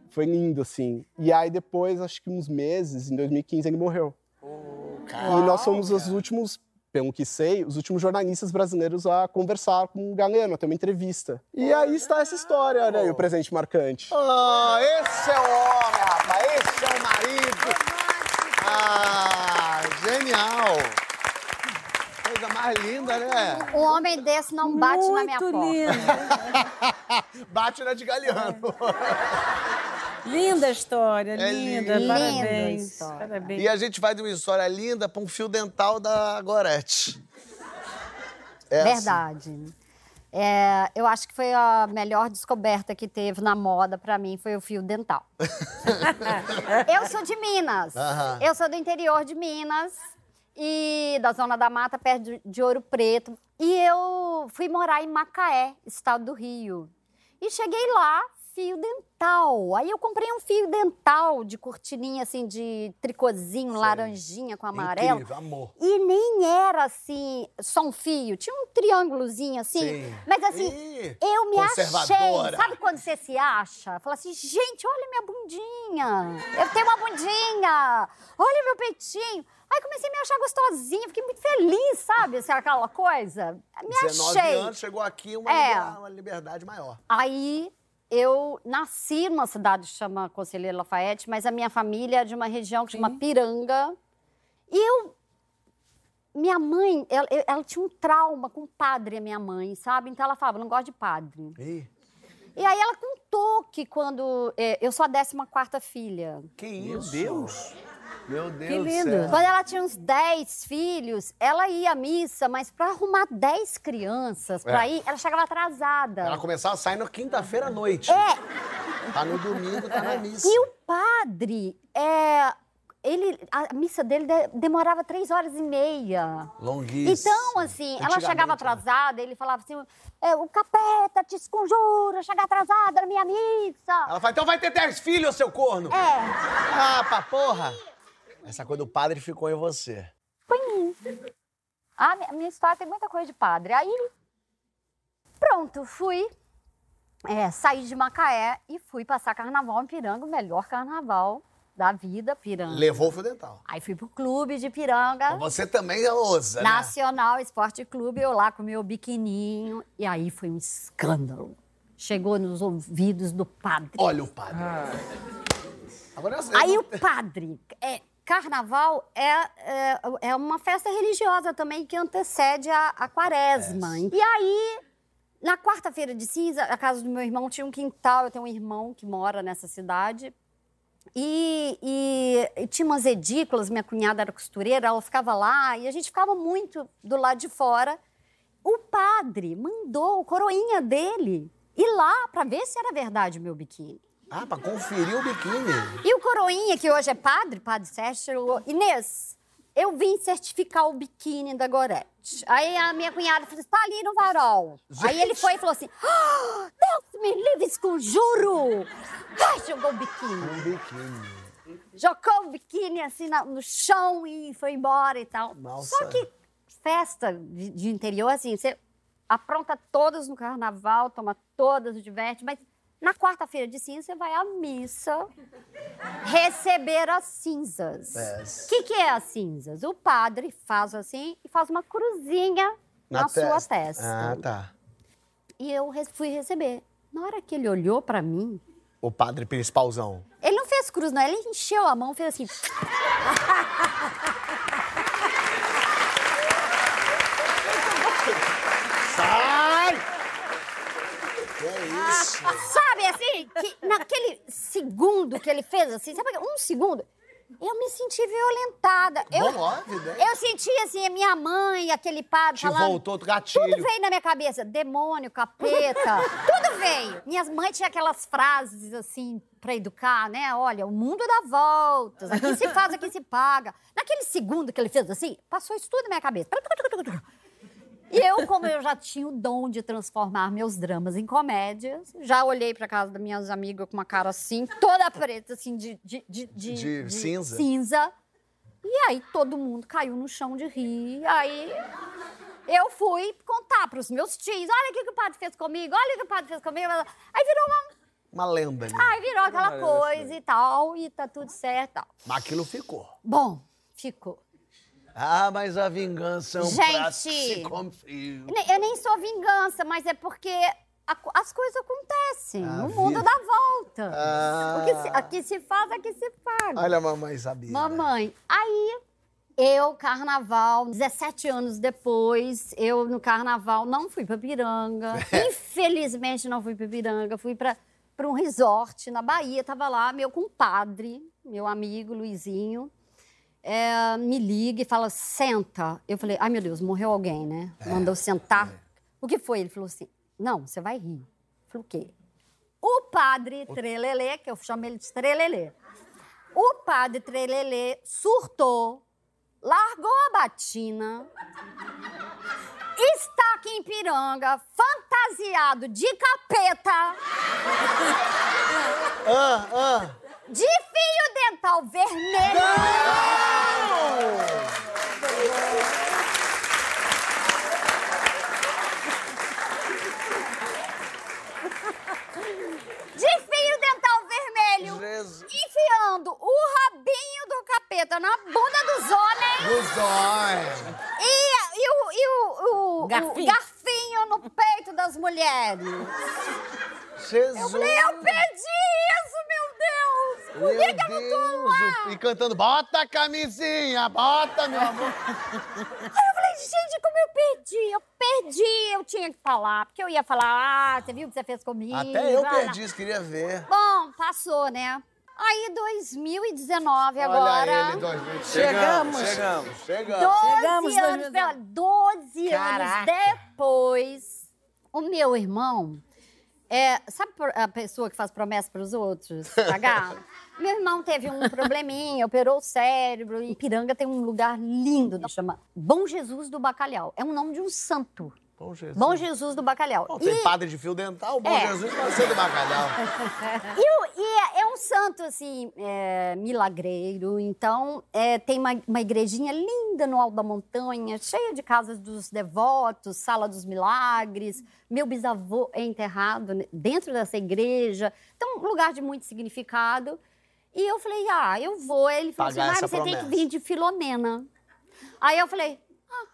Foi lindo, assim. E aí, depois, acho que uns meses, em 2015, ele morreu. E nós somos os últimos, pelo que sei, os últimos jornalistas brasileiros a conversar com o Galeno, a ter uma entrevista. E aí está essa história, né? E o presente marcante. Ah, esse é o homem, rapaz. Esse é o marido. Ah, genial. Coisa mais linda, né? Um homem desse não bate na minha Muito porta. lindo. (laughs) Bate na de Galeano. (laughs) Linda história, É linda. lindo. Parabéns. Linda história. Parabéns. E a gente vai de uma história linda para um fio dental da Gorete. É assim. Verdade. É, eu acho que foi a melhor descoberta que teve na moda pra mim foi o fio dental. (laughs) eu sou de Minas. Aham. Eu sou do interior de Minas e da zona da mata perto de- de Ouro Preto. E eu fui morar em Macaé, estado do Rio. E cheguei lá, fio dental. Aí eu comprei um fio dental de cortininha assim de tricôzinho, laranjinha com amarelo. Incrível, amor. E nem era assim, só um fio, tinha um triângulozinho assim. Sim. Mas assim, Ih, eu me achei. Sabe quando você se acha? Fala assim, gente, olha minha bundinha. Eu tenho uma bundinha. Olha meu peitinho. Aí comecei a me achar gostosinha, fiquei muito feliz, sabe? Assim, aquela coisa. Me 19 achei. anos, chegou aqui uma, É. liber- uma liberdade maior. Aí eu nasci numa cidade que chama Conselheiro Lafayette, mas a minha família é de uma região que chama Piranga. E eu. Minha mãe, ela, ela tinha um trauma com padre, a minha mãe, sabe? Então ela falava, não gosto de padre. Ih, E aí ela contou que quando. é, eu sou a 14 quarta filha. que isso? Deus. Meu Deus Que do lindo. céu. Quando ela tinha uns 10 filhos, ela ia à missa, mas para arrumar 10 crianças para É. ir, ela chegava atrasada. Ela começava a sair na quinta-feira à noite. É, Tá no domingo, tá na missa. E o padre, é, ele, a missa dele de- demorava três horas e meia. Longuíssimo. Então, assim, ela chegava né? atrasada, ele falava assim: é, o capeta te esconjura, chegar atrasada na minha missa. Ela fala, então vai ter 10 filhos, seu corno. É, Ah, pra porra. Essa coisa do padre ficou em você. a minha, minha história tem muita coisa de padre. Aí, pronto, fui. é, saí de Macaé e fui passar carnaval em Piranga, o melhor carnaval da vida, Piranga. Levou o fio dental. Aí fui pro clube de Piranga. Você também ousa, né? Nacional Esporte Clube, eu lá com meu biquininho. E aí foi um escândalo. Chegou nos ouvidos do padre. Olha o padre. Agora eu sei. Aí o padre. É, carnaval é, é, é uma festa religiosa também que antecede a, a quaresma. E aí, na quarta-feira de cinza, a casa do meu irmão tinha um quintal. Eu tenho um irmão que mora nessa cidade. E, e- e tinha umas edículas, minha cunhada era costureira, ela ficava lá e a gente ficava muito do lado de fora. O padre mandou o coroinha dele ir lá para ver se era verdade o meu biquíni. Ah, pra conferir o biquíni. E o coroinha, que hoje é padre, padre Sérgio, chegou, Inês, eu vim certificar o biquíni da Gorete. Aí a minha cunhada falou, está ali no varal. Aí ele foi e falou assim, "Ah, Deus me livre, esconjuro! Ai, jogou o biquíni. Um biquíni. Jogou o biquíni assim no chão e foi embora e tal. Nossa. Só que festa de, de interior, assim, você apronta todas no carnaval, toma todas, diverte, mas na quarta-feira de cinza você vai à missa receber as cinzas. É. O que, que é as cinzas? O padre faz assim e faz uma cruzinha na, sua testa. Ah, tá. E eu fui receber. Na hora que ele olhou pra mim, O padre principalzão. ele não fez cruz, não. Ele encheu a mão, fez assim. (laughs) Sai! Que isso? Sabe assim? Que naquele segundo que ele fez assim, sabe um segundo? Eu me senti violentada. Eu, Bom, óbvio, né? eu senti assim, a minha mãe, aquele padre Te falando. voltou do gatilho. Tudo veio na minha cabeça. Demônio, capeta, tudo veio. Minhas mães tinham aquelas frases assim pra educar, né? Olha, o mundo dá voltas. Aqui se faz, aqui se paga. Naquele segundo que ele fez assim, passou isso tudo na minha cabeça. E eu, como eu já tinha o dom de transformar meus dramas em comédias, já olhei pra casa das minhas amigas com uma cara assim, toda preta, assim, de... De, de, De cinza. cinza. E aí todo mundo caiu no chão de rir. Aí eu fui contar pros meus tios, olha o que, que o padre fez comigo, olha o que o padre fez comigo. Aí virou uma... Uma lenda ali. Aí virou aquela Parece, coisa e tal, e tá tudo certo e tal. Mas aquilo ficou. Bom, ficou. Ah, mas a vingança é um Gente! prato que se come frio. Eu nem sou vingança, mas é porque a as coisas acontecem. A o mundo vida- dá volta. Ah. O que se- aqui se faz, aqui se paga. Olha a mamãe sabia. Mamãe, aí eu, carnaval, 17 anos depois, eu no carnaval não fui pra Piranga. (laughs) Infelizmente não fui pra Piranga, fui pra pra um resort na Bahia. Tava lá meu compadre, meu amigo Luizinho, é, me liga e fala: senta. Eu falei: ai meu Deus, morreu alguém, né? Mandou sentar. O que foi? Ele falou assim: não, você vai rir. Eu falei: o quê? O padre Trelelê, que eu chamo ele de Trelelê. O padre Trelelê surtou, largou a batina, está aqui em Piranga, fantasiado de capeta, Ah, ah. De fio dental vermelho. De fio dental vermelho. Jesus. Enfiando o rabinho do capeta na bunda dos homens. Dos olhos. E, e o, e o, o- o Garfinho. garfinho no peito das mulheres. Jesus. Eu falei, eu perdi isso, meu Deus! Por Meu que, que eu não tô Deus, lá? E cantando, bota a camisinha, bota, meu amor. Aí eu falei, gente, como eu perdi? Eu perdi, eu tinha que falar. Porque eu ia falar, ah, você viu o que você fez comigo? Até eu Ah, perdi, isso queria ver. Bom, passou, né? Aí, 2019 Olha agora. ele, 2000. Chegamos. Chegamos. Chegamos. 12 Chegamos, anos, 2019. pela- 12 Caraca. anos depois, o meu irmão, é, sabe a pessoa que faz promessa para os outros pagar? (laughs) meu irmão teve um probleminha, operou o cérebro. Em Piranga tem um lugar lindo, que chama Bom Jesus do Bacalhau. É um nome de um santo. Bom Jesus. Bom Jesus do Bacalhau. Bom, E- tem padre de fio dental, bom É. Jesus pode ser do bacalhau. (laughs) E, e é, é um santo, assim, é, milagreiro. Então, é, tem uma, uma igrejinha linda no alto da montanha, cheia de casas dos devotos, sala dos milagres. Meu bisavô é enterrado ne- dentro dessa igreja. Então, um lugar de muito significado. E eu falei, ah, eu vou. Ele falou assim, ah, você tem que promessa. vir de Filomena. Aí eu falei, ah,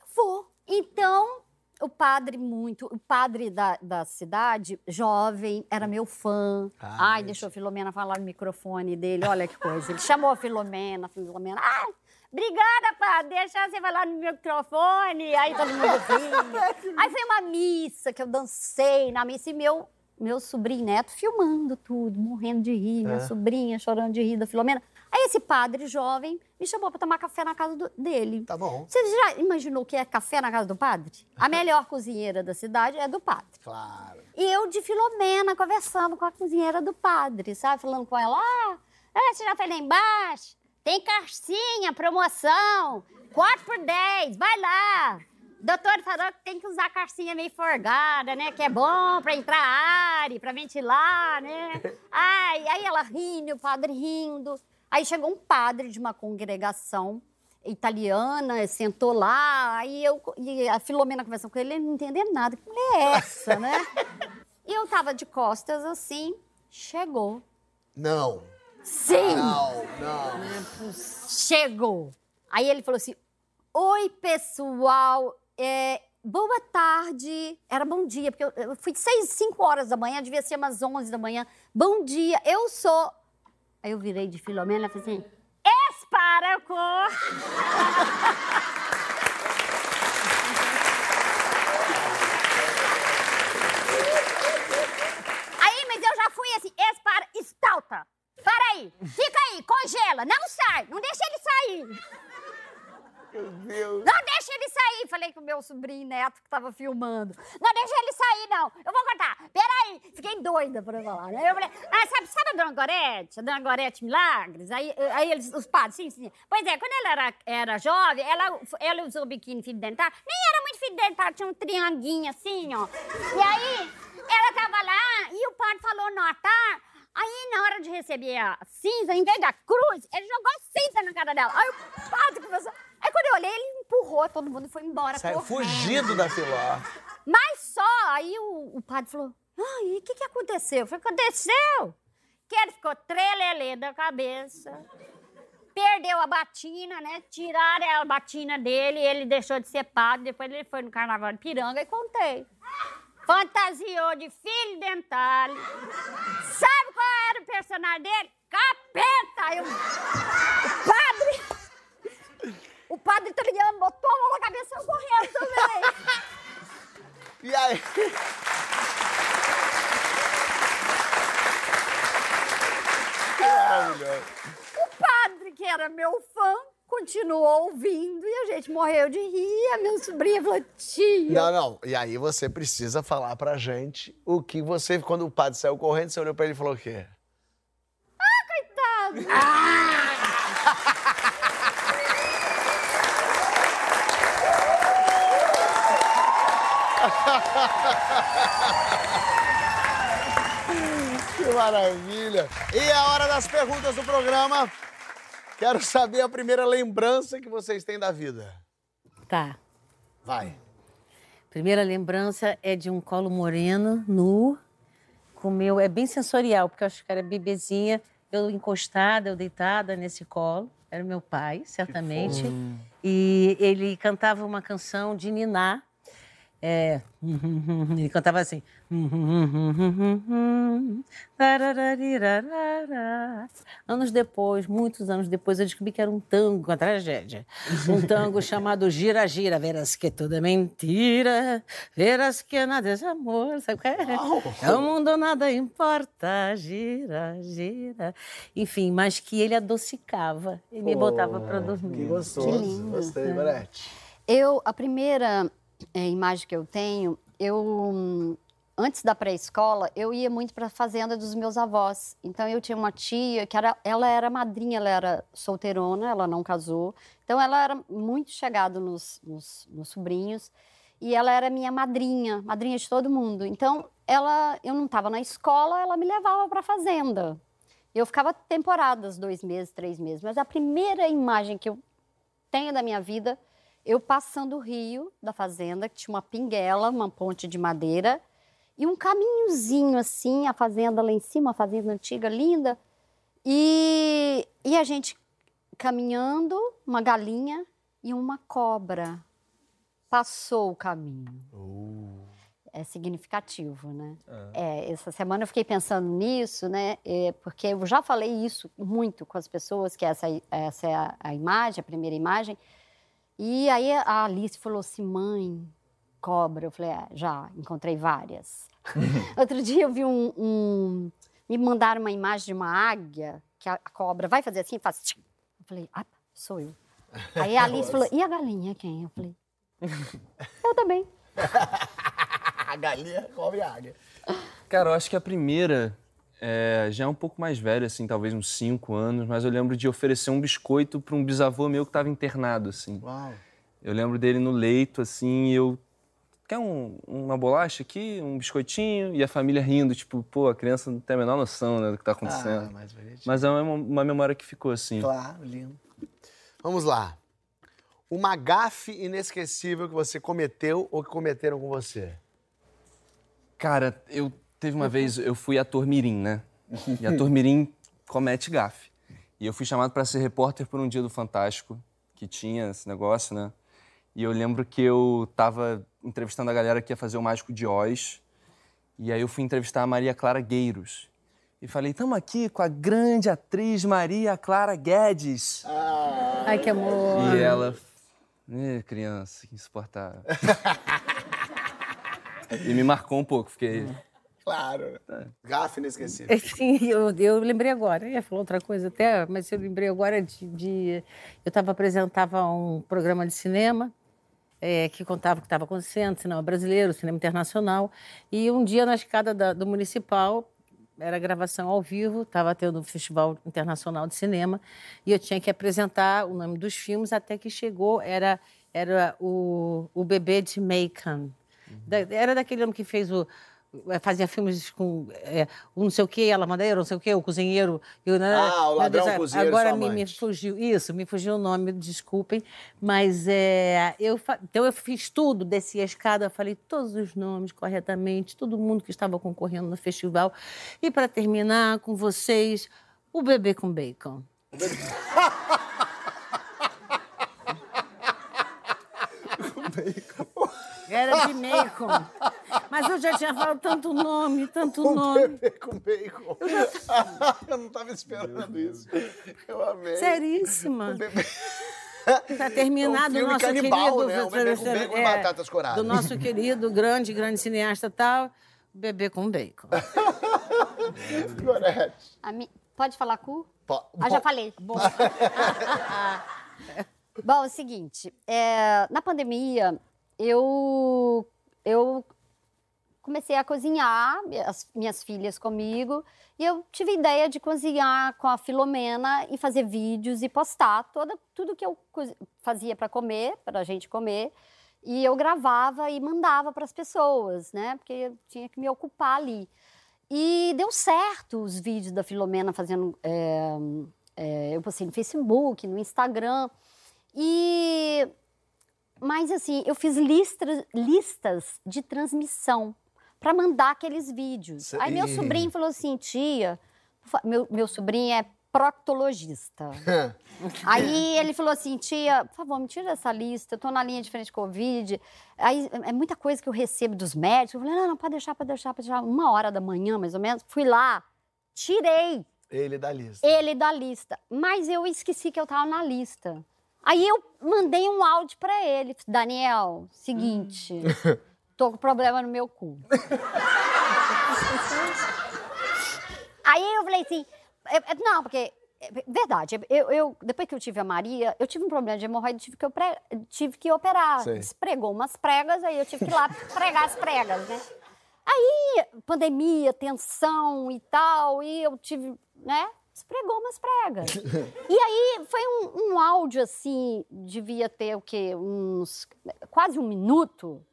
eu vou. Então, o padre muito, o padre da, da cidade, jovem, era meu fã. Ah, Ai, deixou a Filomena falar no microfone dele, olha que coisa. Ele chamou a Filomena, a Filomena, ah, obrigada, padre, deixa você falar no microfone. Aí todo mundo (laughs) ria. Aí foi uma missa que eu dancei na missa e meu, meu sobrinho neto filmando tudo, morrendo de rir, minha É. sobrinha chorando de rir da Filomena. Aí esse padre jovem me chamou para tomar café na casa do- dele. Tá bom. Você já imaginou que é café na casa do padre? A (laughs) melhor cozinheira da cidade é do padre. Claro. E eu de Filomena conversando com a cozinheira do padre, sabe? Falando com ela, ah, ah, você já foi lá embaixo? Tem carcinha, promoção, 4 por 10, vai lá. Doutor falou que tem que usar carcinha meio forgada, né? Que é bom pra entrar ar, pra ventilar, né? (laughs) Ai, aí ela rindo, o padre rindo. Aí chegou um padre de uma congregação italiana, sentou lá, aí eu e a Filomena conversando com ele, ele não entendendo nada. Que mulher é essa, né? (laughs) E eu tava de costas assim, chegou. Não. Sim, Não, não. chegou. Aí ele falou assim: Oi, pessoal, é, boa tarde. Era bom dia, porque eu, eu fui seis, cinco horas da manhã, devia ser umas 11 da manhã. Bom dia, eu sou. Aí eu virei de Filomena e falei assim: Esparaco! Aí, mas eu já fui assim, espara, estalta. Para aí, fica aí, congela, não sai, não deixa ele sair. Meu Deus. Não deixa ele sair. Falei com o meu sobrinho neto que tava filmando. Não deixa ele sair, não. Eu vou contar. Peraí. Fiquei doida pra falar, né? Eu falei, ah, sabe, sabe a dona Gorete? A dona Gorete Milagres? Aí, aí eles, os padres, sim, sim. Pois é, quando ela era, era jovem, ela, ela usou biquíni fio dental. Nem era muito fio dental, tinha um trianguinho assim, ó. E aí, ela tava lá e o padre falou nota. Aí, na hora de receber a cinza, em vez da cruz, ele jogou cinza na cara dela. Aí o padre começou... Aí quando eu olhei, ele empurrou todo mundo e foi embora. Saiu fugido da filó. Mas só, aí o, o padre falou, ah, e o que, que aconteceu? Eu falei, aconteceu? Que ele ficou trelelê da cabeça, perdeu a batina, né? Tiraram a batina dele, ele deixou de ser padre, depois ele foi no carnaval de Piranga e contei. Fantasiou de filho dental. Sabe qual era o personagem dele? Capeta! Aí o, padre... O padre italiano botou a mão na cabeça e eu correndo também. (laughs) E aí? (laughs) O padre, que era meu fã, continuou ouvindo e a gente morreu de rir. E a minha sobrinha falou, tia. Não, não. E aí você precisa falar pra gente o que você, quando o padre saiu correndo, você olhou pra ele e falou o quê? Coitado. (laughs) Que maravilha! E é a hora das perguntas do programa. Quero saber a primeira lembrança que vocês têm da vida. Tá. Vai. Primeira lembrança é de um colo moreno, nu, com meu. É bem sensorial, porque eu acho que era bebezinha, eu encostada, eu deitada nesse colo. Era meu pai, certamente. E ele cantava uma canção de Niná. É, (laughs) ele cantava assim. Anos depois, muitos anos depois, eu descobri que era um tango, uma tragédia. Um tango (laughs) chamado Gira Gira, verás que tudo é mentira, verás que nada é amor, sabe o que é? É o mundo nada importa, gira, gira. Enfim, mas que ele adocicava e me botava para dormir. Que gostoso. Gostei, Gorete. Eu, a primeira eh, imagem que eu tenho, eu antes da pré-escola, eu ia muito para a fazenda dos meus avós. Então eu tinha uma tia que era, ela era madrinha, ela era solteirona, ela não casou. Então ela era muito chegada nos, nos, nos sobrinhos e ela era minha madrinha, madrinha de todo mundo. Então ela, eu não estava na escola, ela me levava para a fazenda. Eu ficava temporadas, dois meses, três meses. Mas a primeira imagem que eu tenho da minha vida eu passando o rio da fazenda, que tinha uma pinguela, uma ponte de madeira, e um caminhozinho assim, a fazenda lá em cima, a fazenda antiga, linda. E, e a gente caminhando, uma galinha e uma cobra passou o caminho. É significativo, né? É, essa semana eu fiquei pensando nisso, né? é, porque eu já falei isso muito com as pessoas, que essa, essa é a, a imagem, a primeira imagem. E aí a Alice falou assim, mãe, cobra. Eu falei, é, já, encontrei várias. (laughs) Outro dia eu vi um, um- Me mandaram uma imagem de uma águia, que a, a cobra vai fazer assim faz... tchim. Eu falei, ah, sou eu. Aí a Alice falou, (laughs) e a galinha quem? Eu falei, eu também. (laughs) A galinha cobre águia. Cara, eu acho que a primeira é, já é um pouco mais velha, assim, talvez uns 5 anos, mas eu lembro de oferecer um biscoito para um bisavô meu que estava internado, assim. Uau. Eu lembro dele no leito, assim, e eu. Quer um- uma bolacha aqui? Um biscoitinho? E a família rindo, tipo, pô, a criança não tem a menor noção né, do que tá acontecendo. Ah, bonitinho. Mas é uma, uma memória que ficou, assim. Claro, lindo. Vamos lá. Uma gafe inesquecível que você cometeu ou que cometeram com você? Cara, eu teve uma vez, eu fui ator mirim, né? E ator (laughs) mirim comete gafe. E eu fui chamado para ser repórter por um dia do Fantástico, que tinha esse negócio, né? E eu lembro que eu tava entrevistando a galera que ia fazer o Mágico de Oz. E aí eu fui entrevistar a Maria Clara Gueiros. E falei, estamos aqui com a grande atriz Maria Clara Guedes. Ai, que amor. E ela. Ih, criança, que insuportável. (laughs) e me marcou um pouco, fiquei. Claro. Gafe inesquecível. É, Sim, eu, eu lembrei agora. Eu ia falar outra coisa até, mas eu lembrei agora de. de- eu tava, apresentava um programa de cinema é, que contava o que estava acontecendo, cinema brasileiro, cinema internacional. E um dia na escada da- do municipal, era gravação ao vivo, estava tendo um festival internacional de cinema, e eu tinha que apresentar o nome dos filmes até que chegou, era, era o, o Bebê de Macon. Da- Era daquele homem que fez o. eh, Fazia filmes com é, o não sei o quê, a lavadeira, não sei o quê, o cozinheiro. e o- Ah, o ladrão, Deus, cozinheiro e Agora me, me fugiu. Isso, me fugiu o nome, desculpem. Mas é, eu, então eu fiz tudo, desci a escada, falei todos os nomes corretamente, todo mundo que estava concorrendo no festival. E para terminar com vocês, o bebê com bacon. (laughs) Era de bacon. Mas eu já tinha falado tanto nome, tanto Um nome. bebê com bacon. (laughs) Eu não tava esperando isso. Eu amei. Seríssima. Um bebê- Para (laughs) terminar, É um filme nosso canibal, querido. né? Um bebê com bacon e batatas coradas. Do nosso querido, grande, grande cineasta tal, bebê com bacon. (laughs) Gorete. Mi- Pode falar cu? Po- Ah, já falei. Bom, Bom, é o seguinte, é, na pandemia, eu, eu comecei a cozinhar, as minhas filhas comigo, e eu tive ideia de cozinhar com a Filomena e fazer vídeos e postar toda, tudo que eu fazia para comer, para a gente comer, e eu gravava e mandava para as pessoas, né? Porque eu tinha que me ocupar ali. E deu certo os vídeos da Filomena fazendo. é, é, eu postei no Facebook, no Instagram. E. Mas assim, eu fiz listas, listas de transmissão para mandar aqueles vídeos. Aí meu sobrinho falou assim: tia, meu, meu sobrinho é proctologista. (laughs) Aí ele falou assim, tia, por favor, me tira essa lista, eu tô na linha de frente Covid. Aí é muita coisa que eu recebo dos médicos. Eu falei, não, não, pode deixar, pode deixar, pode deixar. Uma hora da manhã, mais ou menos, fui lá, tirei Ele da lista. ele da lista. Mas eu esqueci que eu tava na lista. Aí eu mandei um áudio pra ele. Daniel, seguinte, tô com problema no meu cu. Aí eu falei assim, é- é- não, porque, é verdade, eu, eu- depois que eu tive a Maria, eu tive um problema de hemorroida, tive que, opre- tive que operar. Sei. Espregou umas pregas, aí eu tive que ir lá pregar as pregas, né? Aí, pandemia, tensão e tal, e eu tive, né? Espregou umas pregas. (laughs) E aí, foi um áudio assim, devia ter o quê? Uns. quase um minuto,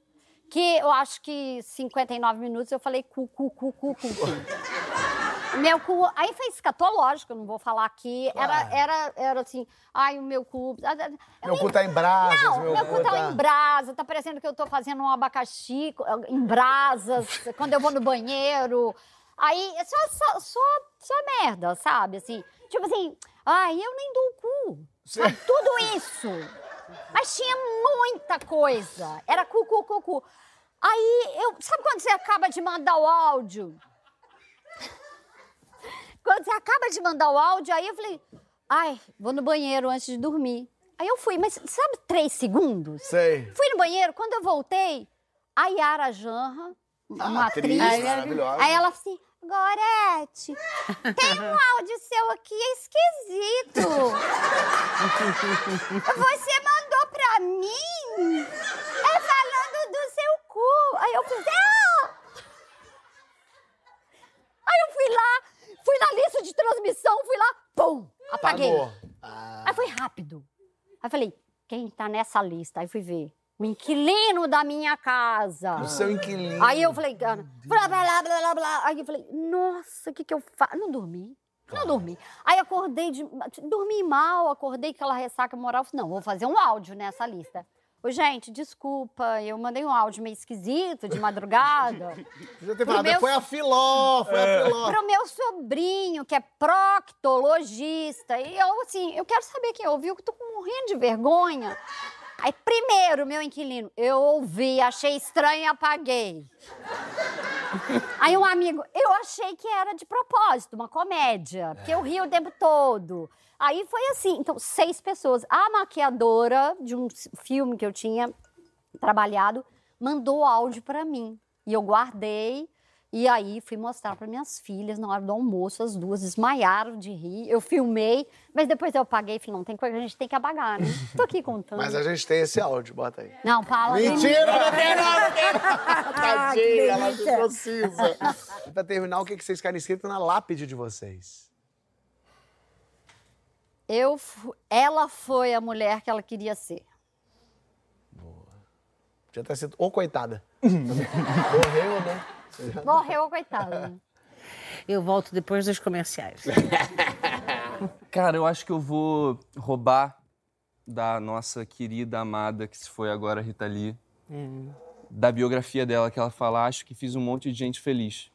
que eu acho que 59 minutos eu falei cu, cu, cu, cu, cu, cu. (laughs) Meu cu. Aí foi escatológico, eu não vou falar aqui. Era, Claro. era, era assim, ai, o meu cu. Meu cu tá em brasas, Não, meu, meu cu tá tá... em brasa, tá parecendo que eu tô fazendo um abacaxi em brasas, (laughs) quando eu vou no banheiro. Aí, é só, só, só, só merda, sabe? Assim, tipo assim, ai, eu nem dou o cu. Sabe? Tudo isso. Mas tinha muita coisa. Era cu, cu, cu, cu. Aí, eu, sabe quando você acaba de mandar o áudio? Quando você acaba de mandar o áudio, aí eu falei, ai, vou no banheiro antes de dormir. Aí eu fui, mas sabe três segundos? Sei. Fui no banheiro, quando eu voltei, a Yara Janra, uma Ah, atriz, atriz, maravilhosa. aí ela assim, Gorete, tem um (laughs) áudio seu aqui esquisito. Você mandou pra mim? É falando do seu cu. Aí eu fiz, ah! Aí eu fui lá, fui na lista de transmissão, fui lá, pum, apaguei. Ah, Aí foi rápido. Aí falei, quem tá nessa lista? Aí fui ver. O inquilino da minha casa. o seu inquilino. Aí eu falei, cara, blá, blá, blá, blá, blá, blá. Aí eu falei, nossa, o que que eu faço? Não dormi. Não dormi. Aí acordei, de, dormi mal, acordei com aquela ressaca moral. Falei, não, vou fazer um áudio nessa lista. Ô, gente, desculpa, eu mandei um áudio meio esquisito de madrugada. (laughs) Ter pro falado, meu- foi a filó, foi a filó. pro meu sobrinho, que é proctologista. E eu, assim, eu quero saber quem ouviu, que eu tô morrendo de vergonha. Aí, primeiro, meu inquilino, eu ouvi, achei estranho e apaguei. Aí um amigo, eu achei que era de propósito, uma comédia, porque eu rio o tempo todo. Aí foi assim, então, seis pessoas. A maquiadora de um filme que eu tinha trabalhado mandou áudio pra mim. E eu guardei. E aí fui mostrar para minhas filhas na hora do almoço, as duas desmaiaram de rir. Eu filmei, mas depois eu paguei e falei, não, tem coisa que a gente tem que apagar, né? Tô aqui contando. Mas a gente tem esse áudio, bota aí. Não, fala. Mentira, não tem não, não tem não. (laughs) Tadinha, ela ficou cinza. E pra terminar, o que que vocês querem escrito na lápide de vocês? Eu, ela foi a mulher que ela queria ser. Podia ter sido... Ô, coitada. (laughs) Morreu, né? (laughs) Morreu, coitada. Eu volto depois dos comerciais. (laughs) Cara, eu acho que eu vou roubar da nossa querida amada, que se foi agora, Rita Lee, da biografia dela, que ela fala, acho que fiz um monte de gente feliz.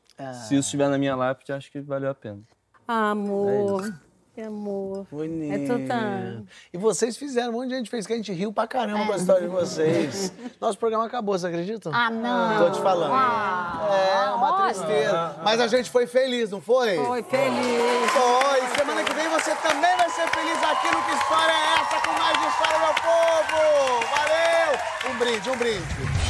Se isso estiver na minha lápide, acho que valeu a pena. Amor, que amor. Bonito. É total. E vocês fizeram, um monte de gente fez que a gente riu pra caramba com a história de vocês. Nosso programa acabou, você acredita? Ah, não. Tô te falando. é, uma tristeza. Mas a gente foi feliz, não foi? Foi feliz. Foi. Semana que vem você também vai ser feliz aqui no Que História é Essa com mais História, meu povo. Valeu. Um brinde, um brinde.